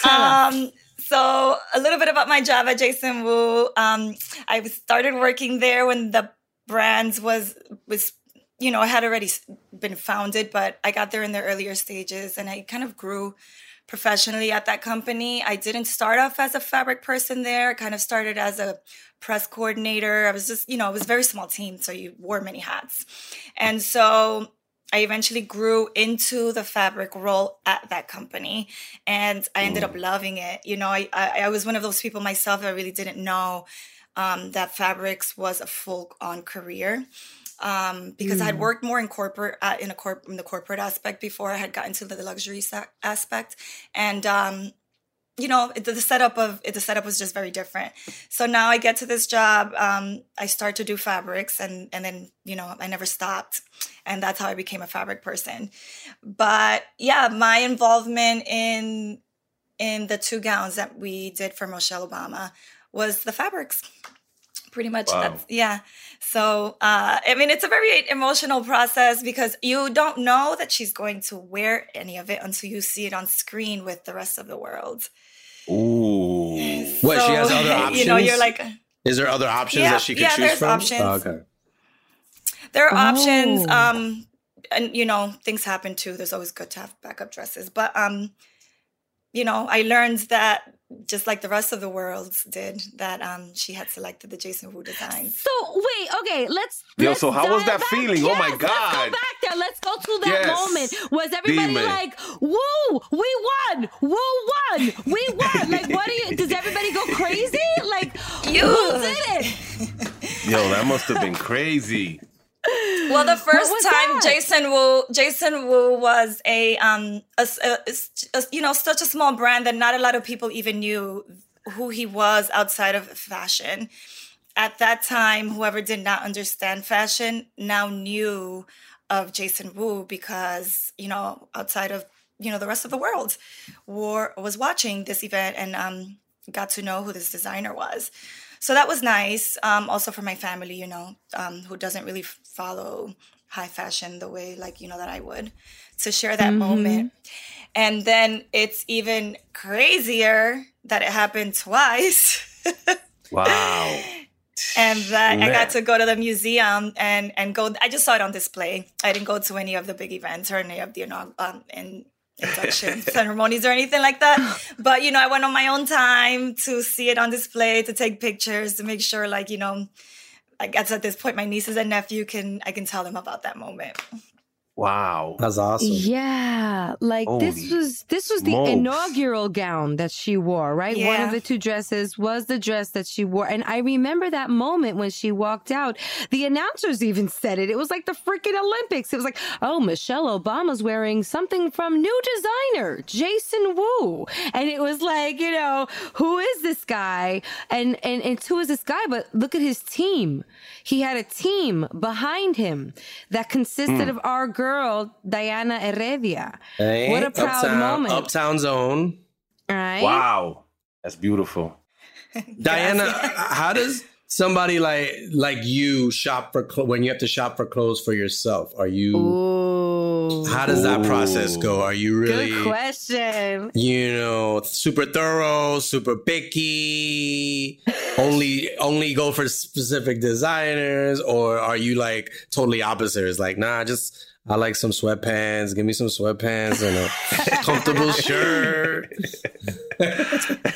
Tell um, us so a little bit about my job at Jason Wu. Um, I started working there when the brands was was you know had already been founded, but I got there in the earlier stages, and I kind of grew professionally at that company. I didn't start off as a fabric person there. I kind of started as a press coordinator. I was just, you know, it was a very small team, so you wore many hats. And so I eventually grew into the fabric role at that company and I ended up mm. loving it. You know, I, I, I was one of those people myself that really didn't know um, that fabrics was a full on career. Um, because mm. I had mm. worked more in corporate uh, in a corp in the corporate aspect before I had gotten to the luxury sa- aspect, and um, you know the, the setup of the setup was just very different. So now i get to this job um, i start to do fabrics and and then you know i never stopped. And that's how i became a fabric person. But yeah my involvement in in the two gowns that we did for michelle obama was the fabrics. Pretty much wow. that's yeah. So uh, i mean it's a very emotional process because you don't know that she's going to wear any of it until you see it on screen with the rest of the world Ooh. What so, she has other options. You know, you're like. Is there other options yeah, that she could yeah, choose there's from? Options. Oh, okay. There are oh. options. Um, and you know, things happen too. There's always good to have backup dresses, but um, you know, I learned that just like the rest of the world did, that um she had selected the Jason Wu design. So wait, okay, let's. Yo, let's so how was that back. feeling? Yes, oh my god! Let's go back there. Let's go to that yes. moment. Was everybody Demon. like, "Woo, we won! Woo won! We won!" Like, what do you? Does everybody go crazy? Like, you did it? Yo, that must have been crazy. Well, the first time that? Jason Wu, Jason Wu was a, um, a, a, a, you know, such a small brand that not a lot of people even knew who he was outside of fashion. At that time, whoever did not understand fashion now knew of Jason Wu because, you know, outside of, you know, the rest of the world war was watching this event and um, got to know who this designer was so that was nice. Um, also for my family, you know, um, who doesn't really follow high fashion the way like you know that I would, to share that mm-hmm. moment. And then it's even crazier that it happened twice. wow. And that I got to go to the museum and and go. I just saw it on display. I didn't go to any of the big events or any of the um, in induction ceremonies or anything like that. But you know, I went on my own time to see it on display, to take pictures, to make sure, like you know, I guess at this point, my nieces and nephew can I can tell them about that moment. Wow. That's awesome. Yeah, like this was this was the smokes. inaugural gown that she wore, right? Yeah. One of the two dresses was the dress that she wore, and I remember that moment when she walked out. The announcers even said it. It was like the freaking Olympics. It was like, oh, Michelle Obama's wearing something from new designer Jason Wu, and it was like, you know, who is this guy? And and and who is this guy? But look at his team. He had a team behind him that consisted hmm. of our girl Diana Heredia. Hey, What a proud Uptown, moment. Uptown Zone. Right? Wow. That's beautiful. Diana, how does somebody like like you shop for cl- when you have to shop for clothes for yourself? Are you Ooh. how does that process go? Are you really Good question. you know super thorough, super picky, only only go for specific designers, or are you like totally opposite? It's like nah, just I like some sweatpants. Give me some sweatpants and a comfortable shirt.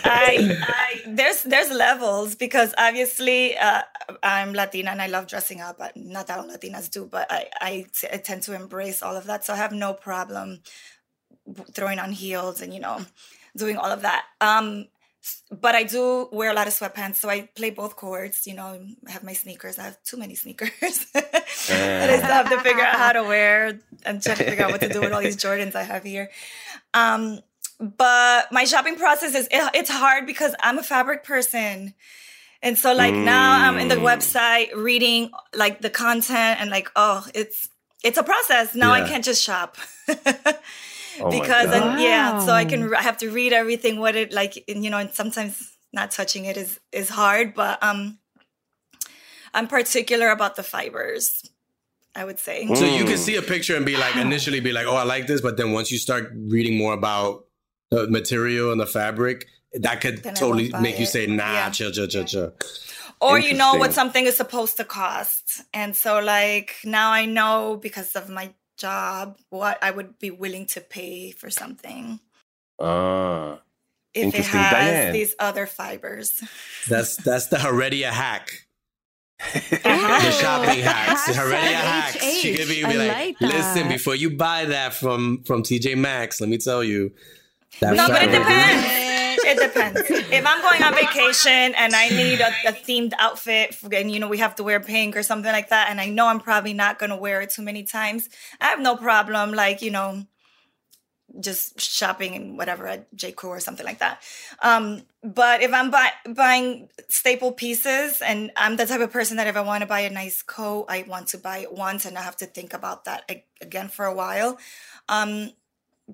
I, I there's there's levels because obviously uh, I'm Latina and I love dressing up. But not that all Latinas do, but I, I t- I tend to embrace all of that. So I have no problem throwing on heels and you know doing all of that. Um, but I do wear a lot of sweatpants, so I play both courts. You know, I have my sneakers. I have too many sneakers. and I still have to figure out how to wear and try to figure out what to do with all these Jordans I have here. Um, but my shopping process is it- it's hard because I'm a fabric person. And so like now I'm in the Mm. website reading like the content and like oh it's it's a process. Now I can't just shop. Oh because God. and yeah, so I can I have to read everything what it like and, you know and sometimes not touching it is is hard, but um I'm particular about the fibers. I would say. So you can Mm. see a picture and be like, initially be like, oh, I like this. But then once you start reading more about the material and the fabric, that could Then totally won't buy make you say, nah, Yeah. chill, chill, chill, chill. or you know what something is supposed to cost and so like now i know because of my job what i would be willing to pay for something Ah. if it has Diane. these other fibers That's that's the Heredia hack. Uh-huh. The shopping hacks. The Heredia hacks. She HH. could be I like, like listen, before you buy that from from TJ Maxx, let me tell you. That no but it depends it depends if i'm going on vacation and i need a, a themed outfit and you know we have to wear pink or something like that and i know i'm probably not to wear it too many times i have no problem like you know just shopping and whatever at J. Crew or something like that. Um, but if I'm buy- buying staple pieces and I'm the type of person that if I want to buy a nice coat, I want to buy it once and I have to think about that again for a while. Um,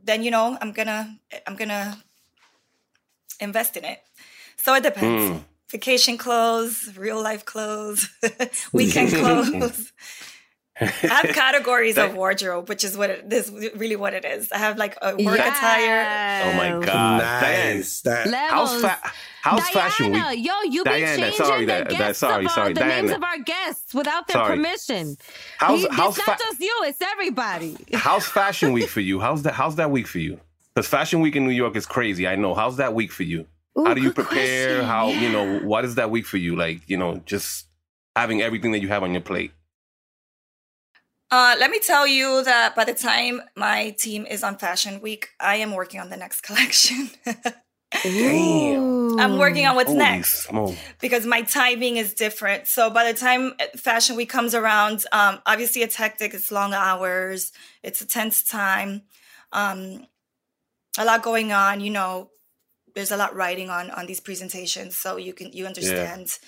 then you know I'm gonna I'm gonna invest in it. So it depends. Mm. Vacation clothes, real life clothes, weekend clothes. I have categories of wardrobe, which is what it this is really what it is. I have like a work attire. Oh my God. Diane. Nice. That, How's, Levels. fa- how's fashion week? Diana, Yo, you be Diana, changing sorry, the Di- Di- guests sorry, of our, sorry, the names of our guests without their Sorry. permission. How's He- how's it's not just you; it's everybody. how's fashion week for you? How's that how's that week for you? Because fashion week in New York is crazy. I know. How's that week for you? Ooh, How do you prepare? question. How you know what is that week for you? Like you know, just having everything that you have on your plate. Uh, let me tell you that by the time my team is on Fashion Week, I am working on the next collection. Damn. I'm working on what's Holy next smoke. because my timing is different. So by the time Fashion Week comes around, um, obviously it's hectic. It's long hours. It's a tense time. Um, a lot going on. You know, there's a lot riding on on these presentations, so you can you understand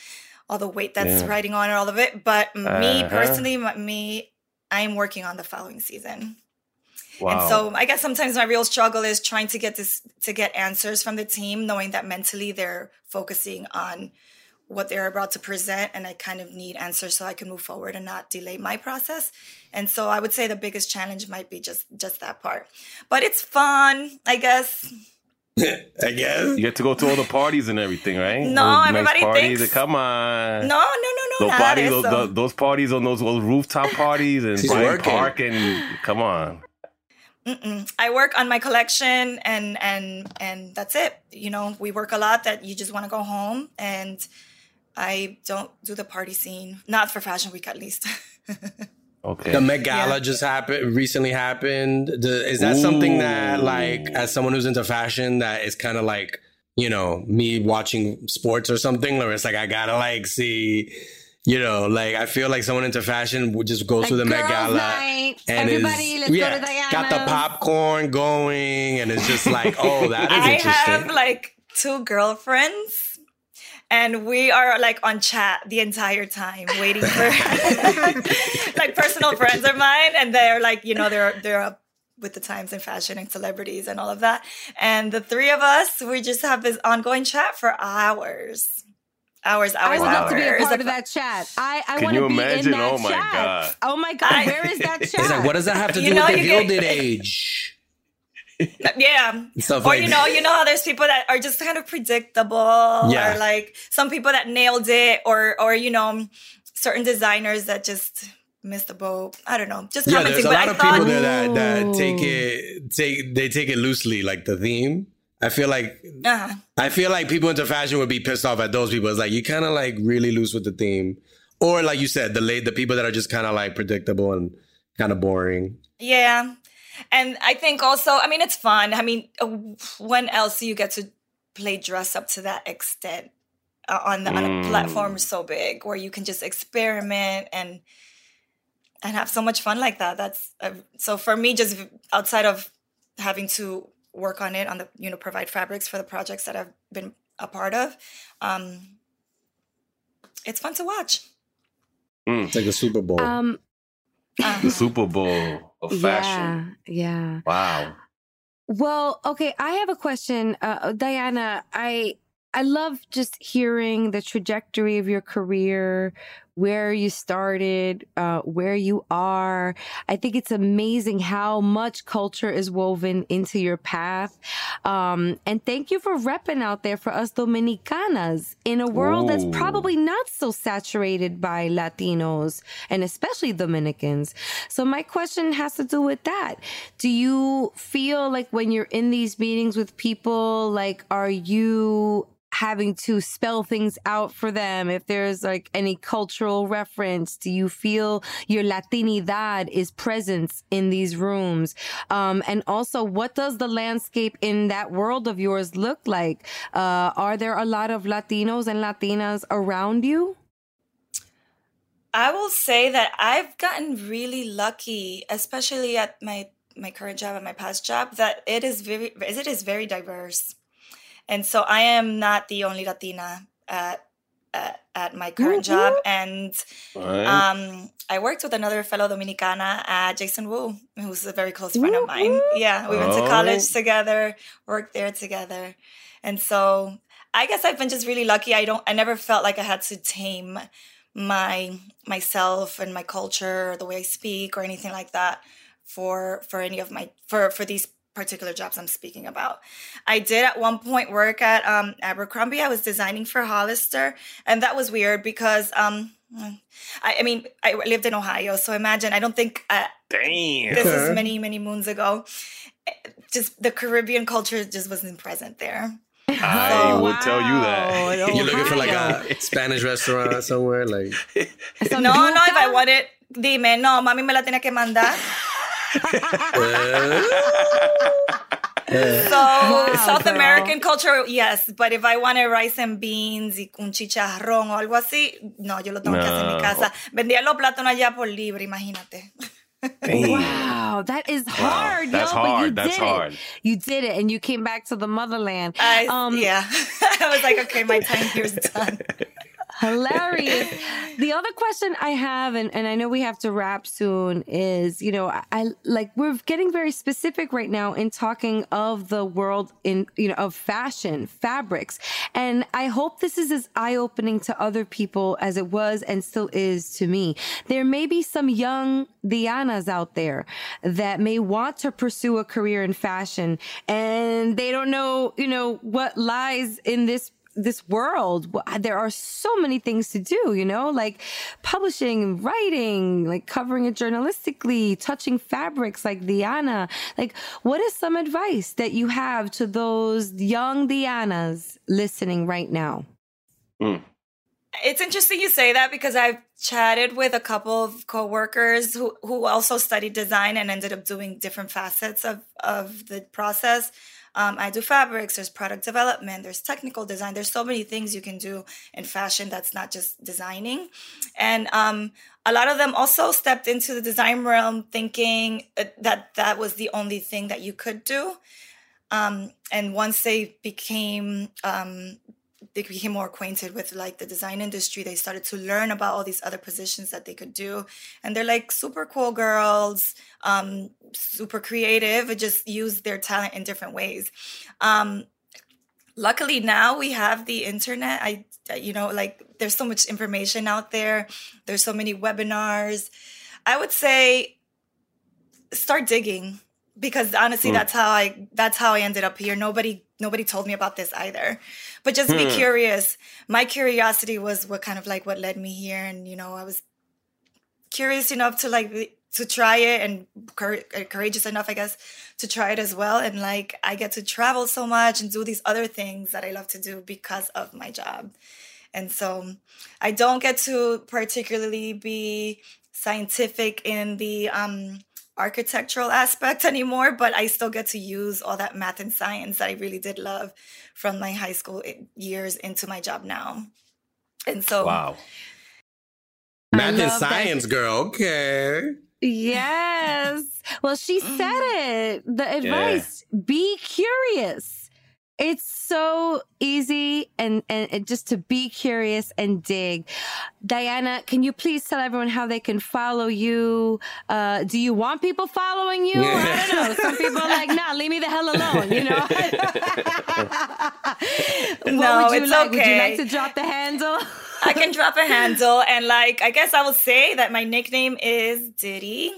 all the weight that's Yeah. riding on all of it. But me Uh-huh. personally, m- me, I am working on the following season. Wow. And so I guess sometimes my real struggle is trying to get this to get answers from the team, knowing that mentally they're focusing on what they're about to present and I kind of need answers so I can move forward and not delay my process. And so I would say the biggest challenge might be just just that part. But it's fun, I guess. I guess. you get to go to all the parties and everything, right? No, Those everybody parties. thinks- eh, Come on. No, no, no, no, Those not parties, eso. those, those, those parties on those, those rooftop parties and She's Bryant. Park and come on. Mm-mm. I work on my collection and and and that's it. You know, we work a lot that you just want to go home and I don't do the party scene. Not for fashion week at least. Okay. The Met Gala Yeah. just happened recently happened. The, is that something that like as someone who's into fashion that is kind of like you know me watching sports or something, or it's like I gotta like see. You know, like I feel like someone into fashion would just go Like to the Met Gala night, and everybody, is, let's go yeah, got the popcorn going, and it's just like, oh, that is I interesting. have like two girlfriends, and we are like on chat the entire time, waiting for like personal friends of mine, and they're like, you know, they're they're up with the times and fashion and celebrities and all of that. And the three of us, we just have this ongoing chat for hours. Hours, hours. I hours, would love to be a part Like, of that chat. I, I want to be imagine? in that Oh my chat. God. Oh my god, where is that chat? It's like, what does that have to do You know, with the you get- gilded age? Yeah. Stuff or like you know, you know how there's people that are just kind of predictable, Yeah. or like some people that nailed it, or or you know, certain designers that just missed the boat. I don't know, just yeah, commenting. there's a but lot I of thought, people there that, that take it take they take it loosely, like the theme. I feel like uh, I feel like people into fashion would be pissed off at those people. It's like you kind of like really loose with the theme, or like you said, the late the people that are just kind of like predictable and kind of boring. yeah, and I think also, I mean, it's fun. I mean, uh, when else do you get to play dress up to that extent uh, on the on a Mm. platform so big where you can just experiment and and have so much fun like that. That's uh, so for me. Just outside of having to work on it on the you know provide fabrics for the projects that I've been a part of, um, it's fun to watch. Mm. It's like a Super Bowl. Um, The Super Bowl of fashion. yeah, yeah. Wow. Well, okay, I have a question, uh, Diana. I I love just hearing the trajectory of your career, where you started, uh, where you are. I think it's amazing how much culture is woven into your path. Um, and thank you for repping out there for us Dominicanas in a world that's probably not so saturated by Latinos and especially Dominicans. So my question has to do with that. Do you feel like when you're in these meetings with people, like, are you having to spell things out for them. If there's like any cultural reference do you feel your latinidad is present in these rooms? Um, and also what does the landscape in that world of yours look like? Uh, are there a lot of latinos and latinas around you? I will say that I've gotten really lucky, especially at my my current job and my past job, that it is very it is very diverse, and so I am not the only Latina at at, at my current job, and um, I worked with another fellow Dominicana, uh, Jason Wu, who's a very close friend of mine. Yeah, we went to college together, worked there together, and so I guess I've been just really lucky. I don't, I never felt like I had to tame my myself and my culture, or the way I speak, or anything like that for for any of my for for these particular jobs I'm speaking about. I did at one point work at um, Abercrombie. I was designing for Hollister, and that was weird because um, I, I mean I lived in Ohio, so imagine I don't think uh, Damn. this is many many moons ago. Eh, Just the Caribbean culture just wasn't present there. I Oh, would tell you that. You're looking for like a Spanish restaurant somewhere, like Some no, no, if I yuca? wanted, dime, no, mami me la tenía que mandar. So South girl. American culture, yes, but if I wanted rice and beans y un chicharrón o algo así, no, yo lo tengo que hacer en mi casa. Vendía los plátanos allá por libre, imagínate. Damn. Wow, that is hard. That's yo, but you hard. That's did it. hard. You did it, and you came back to the motherland. I, Um, yeah, I was like, okay, my time here is done. Hilarious. the other question I have, and, and I know we have to wrap soon, is you know, I, I like we're getting very specific right now in talking of the world in you know of fashion, fabrics, and I hope this is as eye opening to other people as it was and still is to me. There may be some young Dianas out there that may want to pursue a career in fashion, and they don't know, you know, what lies in this this world uh, there are so many things to do you know? Like publishing writing like covering it journalistically touching fabrics like diana. Like what is some advice that you have to those young dianas listening right now? Mm. It's interesting you say that because I've chatted with a couple of coworkers who who also studied design and ended up doing different facets of of the process. Um, I do fabrics, there's product development, there's technical design. There's so many things you can do in fashion that's not just designing. And um, a lot of them also stepped into the design realm thinking uh, that that was the only thing that you could do. Um, and once they became um, they became more acquainted with like the design industry. They started to learn about all these other positions that they could do. And they're like super cool girls um, super creative just use their talent in different ways. Um, luckily now we have the internet. I you know like there's so much information out there. There's so many webinars. I would say start digging because honestly mm. that's how i that's how i ended up here. Nobody nobody told me about this either. But just be hmm. curious my curiosity was what kind of like what led me here. And you know i was curious enough to like to try it and uh, courageous enough i guess to try it as well. And like i get to travel so much and do these other things that i love to do because of my job. And so i don't get to particularly be scientific in the um architectural aspect anymore, but I still get to use all that math and science that I really did love from my high school years into my job now. And so, wow. Math and science, that. girl. Okay. Yes. Well, she said mm. it. The advice yeah. be curious it's so easy and, and just to be curious and dig. Diana, can you please tell everyone how they can follow you? Uh, do you want people following you? Yeah. I don't know. Some people are like, nah, leave me the hell alone, you know? no, would you it's like? okay. Would you like to drop the handle? I can drop a handle and like I guess I will say that my nickname is Ditty.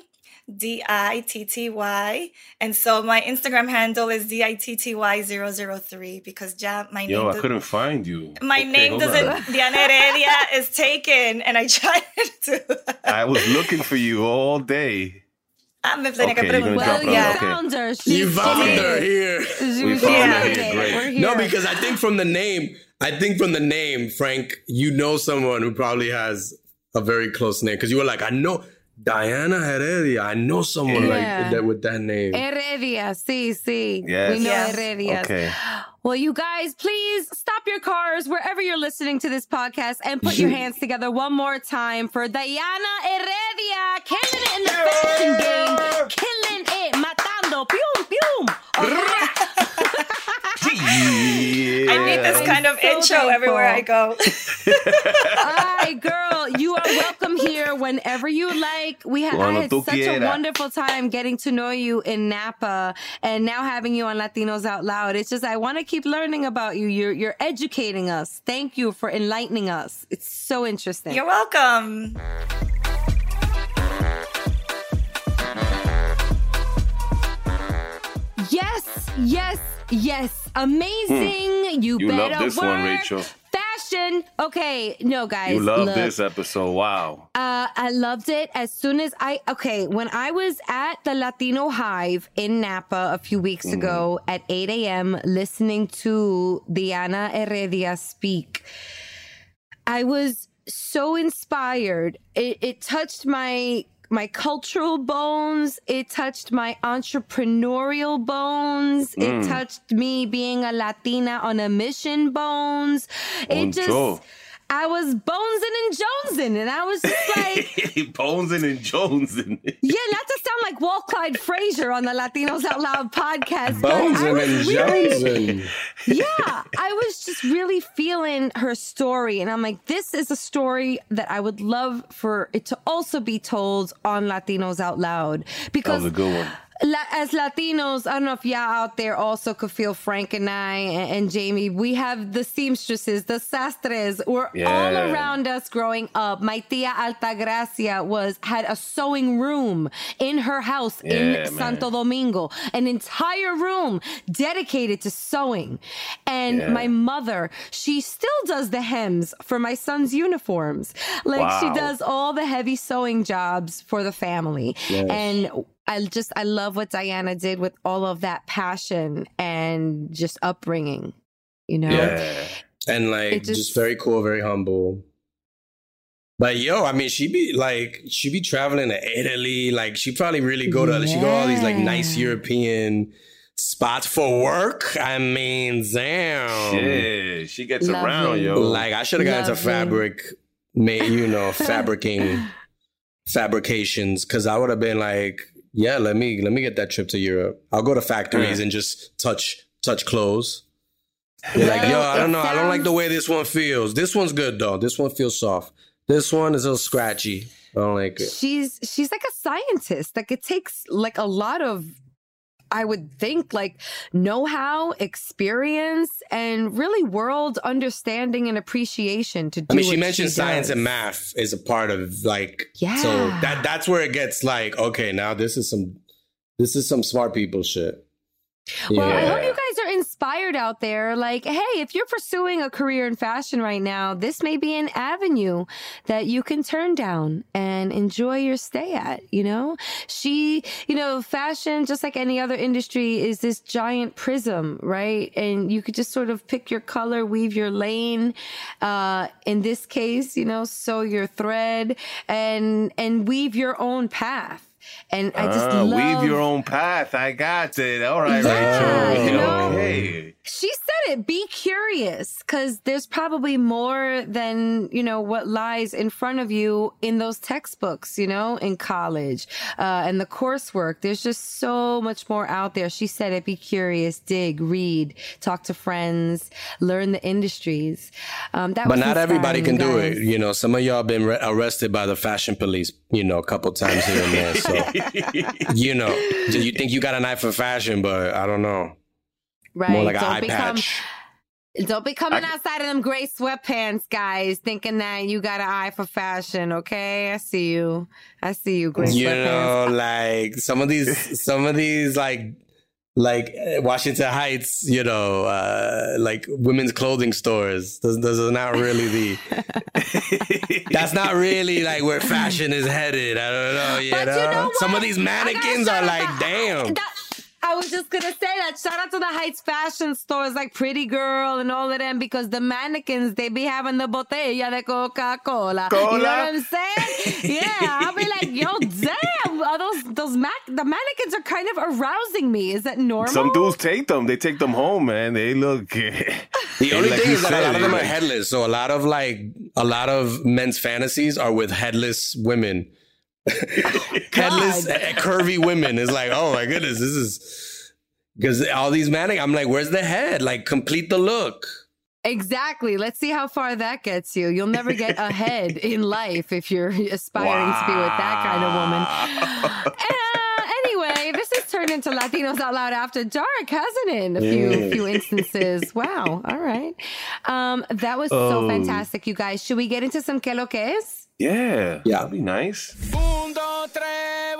D I T T Y. And so my Instagram handle is D I T T Y 003 because ja, my Yo, name. I couldn't find you. My okay, name doesn't. Diana Heredia is taken, and I tried to. I was looking for you all day. Ah, me okay, que well, you yeah. found her. She's you found okay. her here. We found yeah. her here. Great. No, because I think from the name, I think from the name, Frank, you know someone who probably has a very close name because you were like, I know Diana Heredia. I know someone yeah. like that with that name. Heredia, sí, sí. Yes. We know yes. Heredia. Okay. Well, you guys, please stop your cars wherever you're listening to this podcast and put your hands together one more time for Diana Heredia, killing it in the fashion game, killing it, matando, pium, pium. I need this kind of so intro thankful. everywhere I go. Hi, girl, you are welcome here whenever you like. We ha- I had such quiera. a wonderful time getting to know you in Napa, and now having you on Latinos Out Loud. It's just I want to keep learning about you. You're you're educating us. Thank you for enlightening us. It's so interesting. You're welcome. Yes, yes, yes. Amazing. Hmm. You, you better love this work. one, Rachel. Fashion. Okay, no, guys. You love look, this episode. Wow. Uh, I loved it as soon as I. Okay, when I was at the Latino Hive in Napa a few weeks mm. ago at 8 a.m., listening to Diana Heredia speak, I was so inspired. It, it touched my my cultural bones. It touched my entrepreneurial bones. Mm. It touched me being a Latina on a mission bones. It just. I was bonesing and jonesing, and I was just like bonesing and jonesing. yeah, not to sound like Walt Clyde Frazier on the Latinos Out Loud podcast. Bonesing and really, jonesing. Yeah, I was just really feeling her story, and I'm like, this is a story that I would love for it to also be told on Latinos Out Loud because that was a good one as Latinos, I don't know if y'all out there also could feel Frank and I and, and Jamie. We have the seamstresses, the sastres. We're yeah. all around us growing up. My tia Altagracia was had a sewing room in her house yeah, in man. Santo Domingo, an entire room dedicated to sewing. And yeah. my mother, she still does the hems for my son's uniforms. Like wow. she does all the heavy sewing jobs for the family. Yes. And I just I love what Diana did with all of that passion and just upbringing. You know, yeah, and like just, just, very cool, very humble. But yo, I mean, she be like, she be traveling to Italy. Like, she probably really go to, she go all these like nice European spots for work. I mean, damn. Yeah, she gets Lovely. around, yo. Like, I should have got into fabric, made you know, fabricating fabrications, because I would have been like, yeah, let me let me get that trip to Europe. I'll go to factories Mm. and just touch touch clothes. You're like, yo, I don't know. I don't like the way this one feels. This one's good though. This one feels soft. This one is a little scratchy. I don't like it. she's she's like a scientist like it takes like a lot of i would think like know-how experience and really world understanding and appreciation to do I mean, she mentioned science does. and math is a part of like. Yeah. So that that's where it gets like, okay, now this is some this is some smart people shit. Well, I Yeah. hope you guys are inspired out there. Like, hey, if you're pursuing a career in fashion right now, this may be an avenue that you can turn down and enjoy your stay at. You know, she, you know, fashion, just like any other industry, is this giant prism, right? And you could just sort of pick your color, weave your lane. Uh, in this case, you know, sew your thread and and weave your own path. And I just Ah, love weave your own path. I got it. All right, Yeah, Rachel. you know? Okay. She said it. Be curious, because there's probably more than you know what lies in front of you in those textbooks. You know, in college uh, and the coursework. There's just so much more out there. She said it. Be curious, dig, read, talk to friends, learn the industries. Um, that But not everybody can inspiring, do it. You know, some of y'all been re- arrested by the fashion police. You know, a couple times here and there. So you know, you think you got an eye for fashion, but I don't know. Right? Like Don't become. patch. Don't be coming I- outside of them gray sweatpants, guys, thinking that you got an eye for fashion. Okay, I see you. I see you, gray you sweatpants. know like some of these some of these like like uh, washington heights you know uh like women's clothing stores those, those are not really the that's not really like where fashion is headed i don't know you, But know? you know some of these mannequins are like damn That- I was just gonna say that. Shout out to the Heights fashion stores like Pretty Girl and all of them because the mannequins they be having the botella de Coca Cola. You know what I'm saying? Yeah, I'll be like, yo, damn, are those those mac the mannequins are kind of arousing me. Is that normal? Some dudes take them. They take them home, man. They look. the only like thing is that a lot of them are headless so a lot of like a lot of men's fantasies are with headless women headless uh, curvy women is like oh my goodness this is because all these mannequins i'm like where's the head like complete the look Exactly. Let's see how far that gets you. You'll never get ahead in life if you're aspiring to be with that kind of woman. Uh, anyway, this has turned into Latinos Out Loud After Dark, hasn't it? In a few few instances. Wow. All right. Um, that was so Oh. fantastic, you guys. Should we get into some que lo que es? Yeah, Yeah. that'd be nice. Un, dos, tres,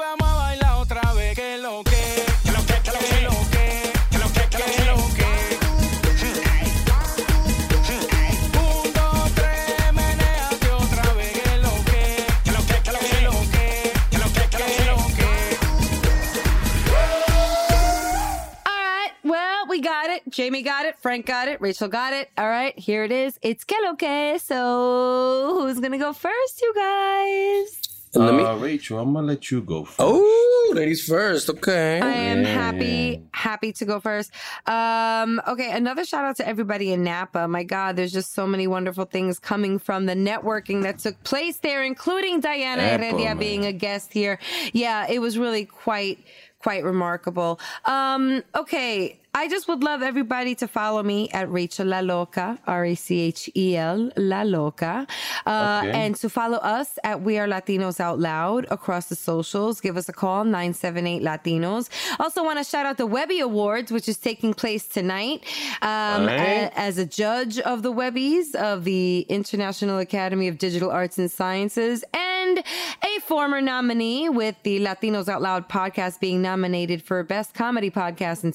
Jamie got it. Frank got it. Rachel got it. All right. Here it is. It's que lo que. So who's going to go first, you guys? And let me- Uh, Rachel, I'm gonna let you go first. oh ladies first okay I am Yeah. happy, happy to go first. Um, okay, another shout out to everybody in Napa. My God, there's just so many wonderful things coming from the networking that took place there, including Diana Napa, Heredia man. being a guest here. Yeah, it was really quite, quite remarkable. Um, okay. I just would love everybody to follow me at Rachel La Loca, R A C H E L La Loca, uh, Okay. and to follow us at We Are Latinos Out Loud across the socials. Give us a call, 978 Latinos. Also, want to shout out the Webby Awards, which is taking place tonight. Um, Alright. a- as a judge of the Webbies of the International Academy of Digital Arts and Sciences. And a former nominee with the Latinos Out Loud podcast being nominated for Best Comedy Podcast in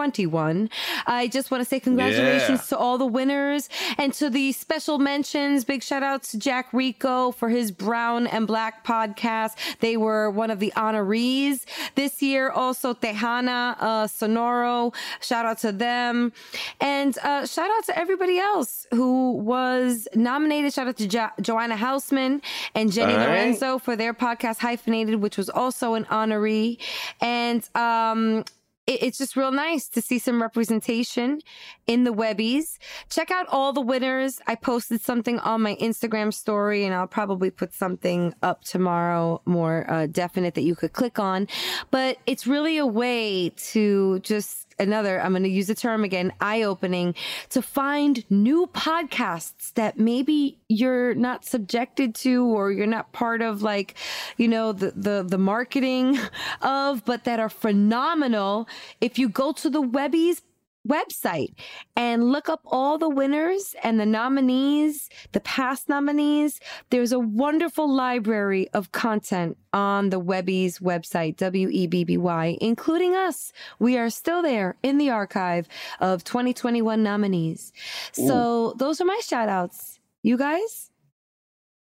2021. I just want to say congratulations Yeah. to all the winners and to the special mentions. Big shout out to Jack Rico for his Brown and Black podcast. They were one of the honorees this year. Also, Tejana uh, Sonoro. Shout out to them. And uh, shout out to everybody else who was nominated. Shout out to jo- Joanna Hausman and Jenny right. Lorenzo for their podcast Hyphenated, which was also an honoree. And um, it- it's just real nice to see some representation in the Webbies. Check out all the winners. I posted something on my Instagram story, and I'll probably put something up tomorrow more uh, definite that you could click on. But it's really a way to just another, I'm going to use the term again, eye opening to find new podcasts that maybe you're not subjected to or you're not part of like, you know, the, the, the marketing of, but that are phenomenal. If you go to the Webbies website and look up all the winners and the nominees, the past nominees. There's a wonderful library of content on the Webby's website, W E B B Y, including us. We are still there in the archive of 2021 nominees. So those are my shout outs. You guys?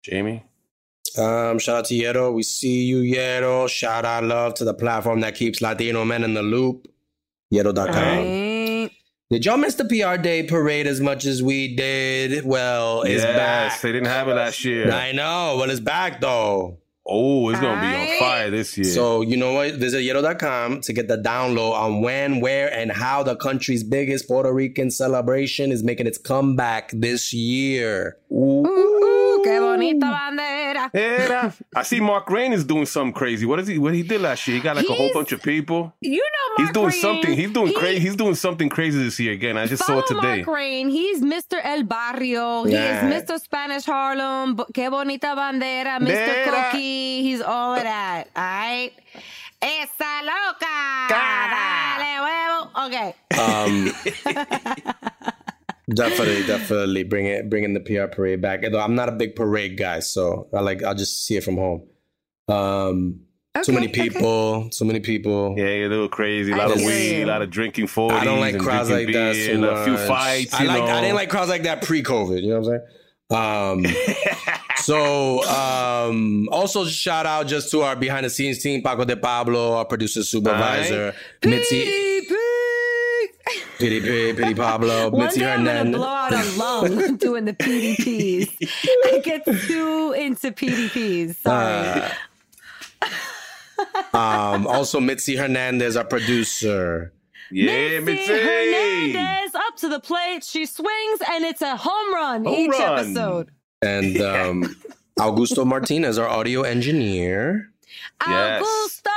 Jamie. Um, shout out to Yero. We see you, Yero. Shout out love to the platform that keeps Latino men in the loop. Yero.com. Right. Did y'all miss the PR Day parade as much as we did? Well, it's yes, back. they didn't have it last year. I know. but it's back though. Oh, it's gonna be on fire this year. So, you know what? Visit Yero.com to get the download on when, where, and how the country's biggest Puerto Rican celebration is making its comeback this year. Ooh, ooh, qué bonita bandera. Era. I see Mark Rain is doing something crazy. What is he? What he did last year? He got like a whole bunch of people. You know, He's doing Rain, something. He's doing he- crazy. He's doing something crazy this year again. I just saw it today. Mark Rain. He's Mr. El Barrio. He Yeah. is Mr. Spanish Harlem. Que bonita bandera. Mr. Bandera. Croquis. He's all of that. All right. Esa loca. Dale huevo. Okay. Um, definitely, definitely bring it, bringing the PR parade back. Though I'm not a big parade guy, so I like I'll just see it from home. Um, too Okay, many okay. people, so many people. Yeah, a little crazy. a lot of hear weed, a lot of drinking 40s. I don't like crowds like drinking that. beer So and a few much. fights. I you like. know. I didn't like crowds like that pre-COVID. You know what I'm saying? Um, so um, also shout out just to our behind the scenes team, Paco de Pablo, our producer supervisor, Mitzi, Pity Pity Pity Pablo, One Mitzi day I'm gonna Hernandez. blow out a lung doing the PDPs. I get too into PDPs. Sorry. Uh, um, also Mitzi Hernandez, our producer. yeah, Mitzi Mitzi. Hernandez up to the plate. She swings and it's a home run Home each run. episode. And um, Augusto Martinez, our audio engineer. Yes. Augusto,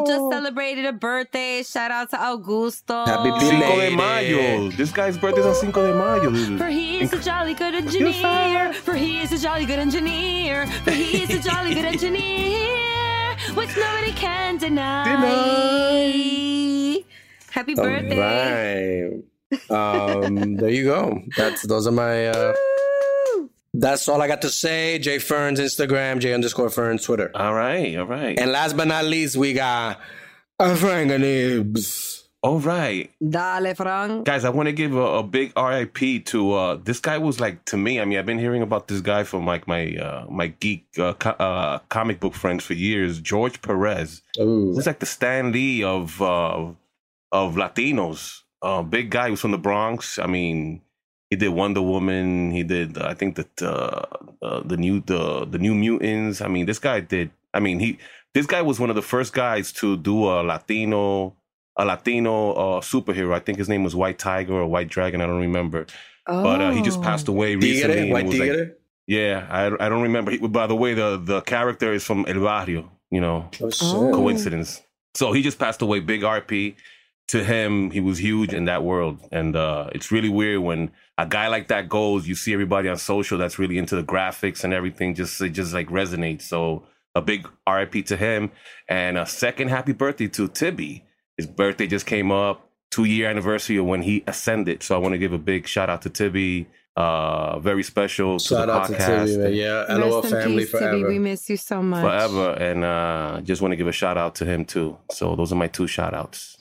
who just celebrated a birthday. Shout out to Augusto. Happy Cinco de belated. Mayo. This guy's birthday's on Cinco de Mayo. For he is a jolly good engineer. For he is a jolly good engineer. For he is a jolly good engineer, which nobody can deny. Happy birthday. right. Um, there you go. That's those are my. Uh, that's all I got to say. Jay Ferns Instagram, J underscore Ferns Twitter. All right, all right. And last but not least, we got a Frank and Ibs. all right. Dale, Frank. Guys, I want to give a, a big RIP to uh this guy was like to me. I mean, I've been hearing about this guy from like my uh my geek uh, co- uh comic book friends for years, George Perez. Ooh. He's like the Stan Lee of uh of Latinos. Uh big guy he was from the Bronx. I mean, he did Wonder Woman, he did I think that uh, uh the new the the new mutants. I mean, this guy did I mean, he this guy was one of the first guys to do a Latino a Latino uh, superhero. I think his name was White Tiger or White Dragon. I don't remember. But uh, he just passed away recently. Tigre, White it was like- yeah, I, I don't remember. He, by the way, the, the character is from El Barrio, you know, Oh. Oh. coincidence. So he just passed away. Big RP. To him, he was huge in that world. And uh, it's really weird when a guy like that goes, you see everybody on social that's really into the graphics and everything, just it just like resonates. So a big RIP to him. And a second happy birthday to Tibby. His birthday just came up. two year anniversary of when he ascended. So I want to give a big shout out to Tibby. Uh, very special to Shout the out to podcast. Tibby. Yeah, LOL Rest in family peace, Tibby. We miss you so much. forever. And uh, just want to give a shout out to him too. So those are my two shout outs.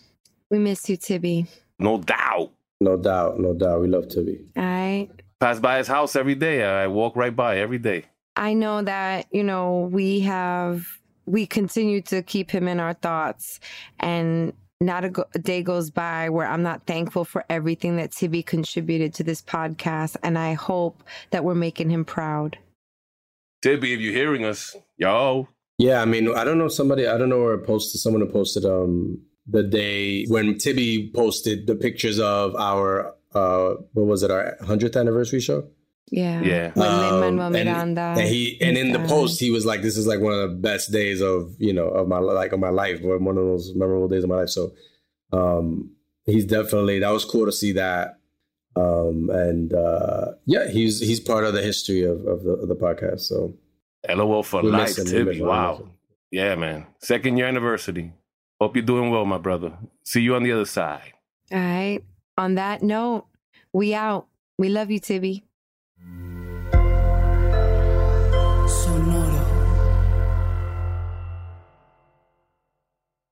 We miss you, Tibby. No doubt. No doubt, no doubt. We love Tibby. I Pass by his house every day. I walk right by every day. I know that, you know, we have, we continue to keep him in our thoughts. And not a, go- a day goes by where I'm not thankful for everything that Tibby contributed to this podcast. And I hope that we're making him proud. Tibby, if you're hearing us, yo, Yeah, I mean, I don't know somebody. I don't know where it posted. Someone who posted um the day when Tibby posted the pictures of our uh what was it our hundredth anniversary show. Yeah. Yeah. When Um, Lin-Manuel and- Miranda. and he and in the post he was like, "This is like one of the best days of you know of my like of my life, or one of those memorable days of my life." So, um, he's definitely that was cool to see that. Um, and uh, yeah, he's he's part of the history of of the, of the podcast. So LOL for life, miss him. We Tibby. miss him. We Wow. Yeah, man. Second year anniversary. Hope you're doing well, my brother. See you on the other side. All right. On that note, we out. We love you, Tibby. So no-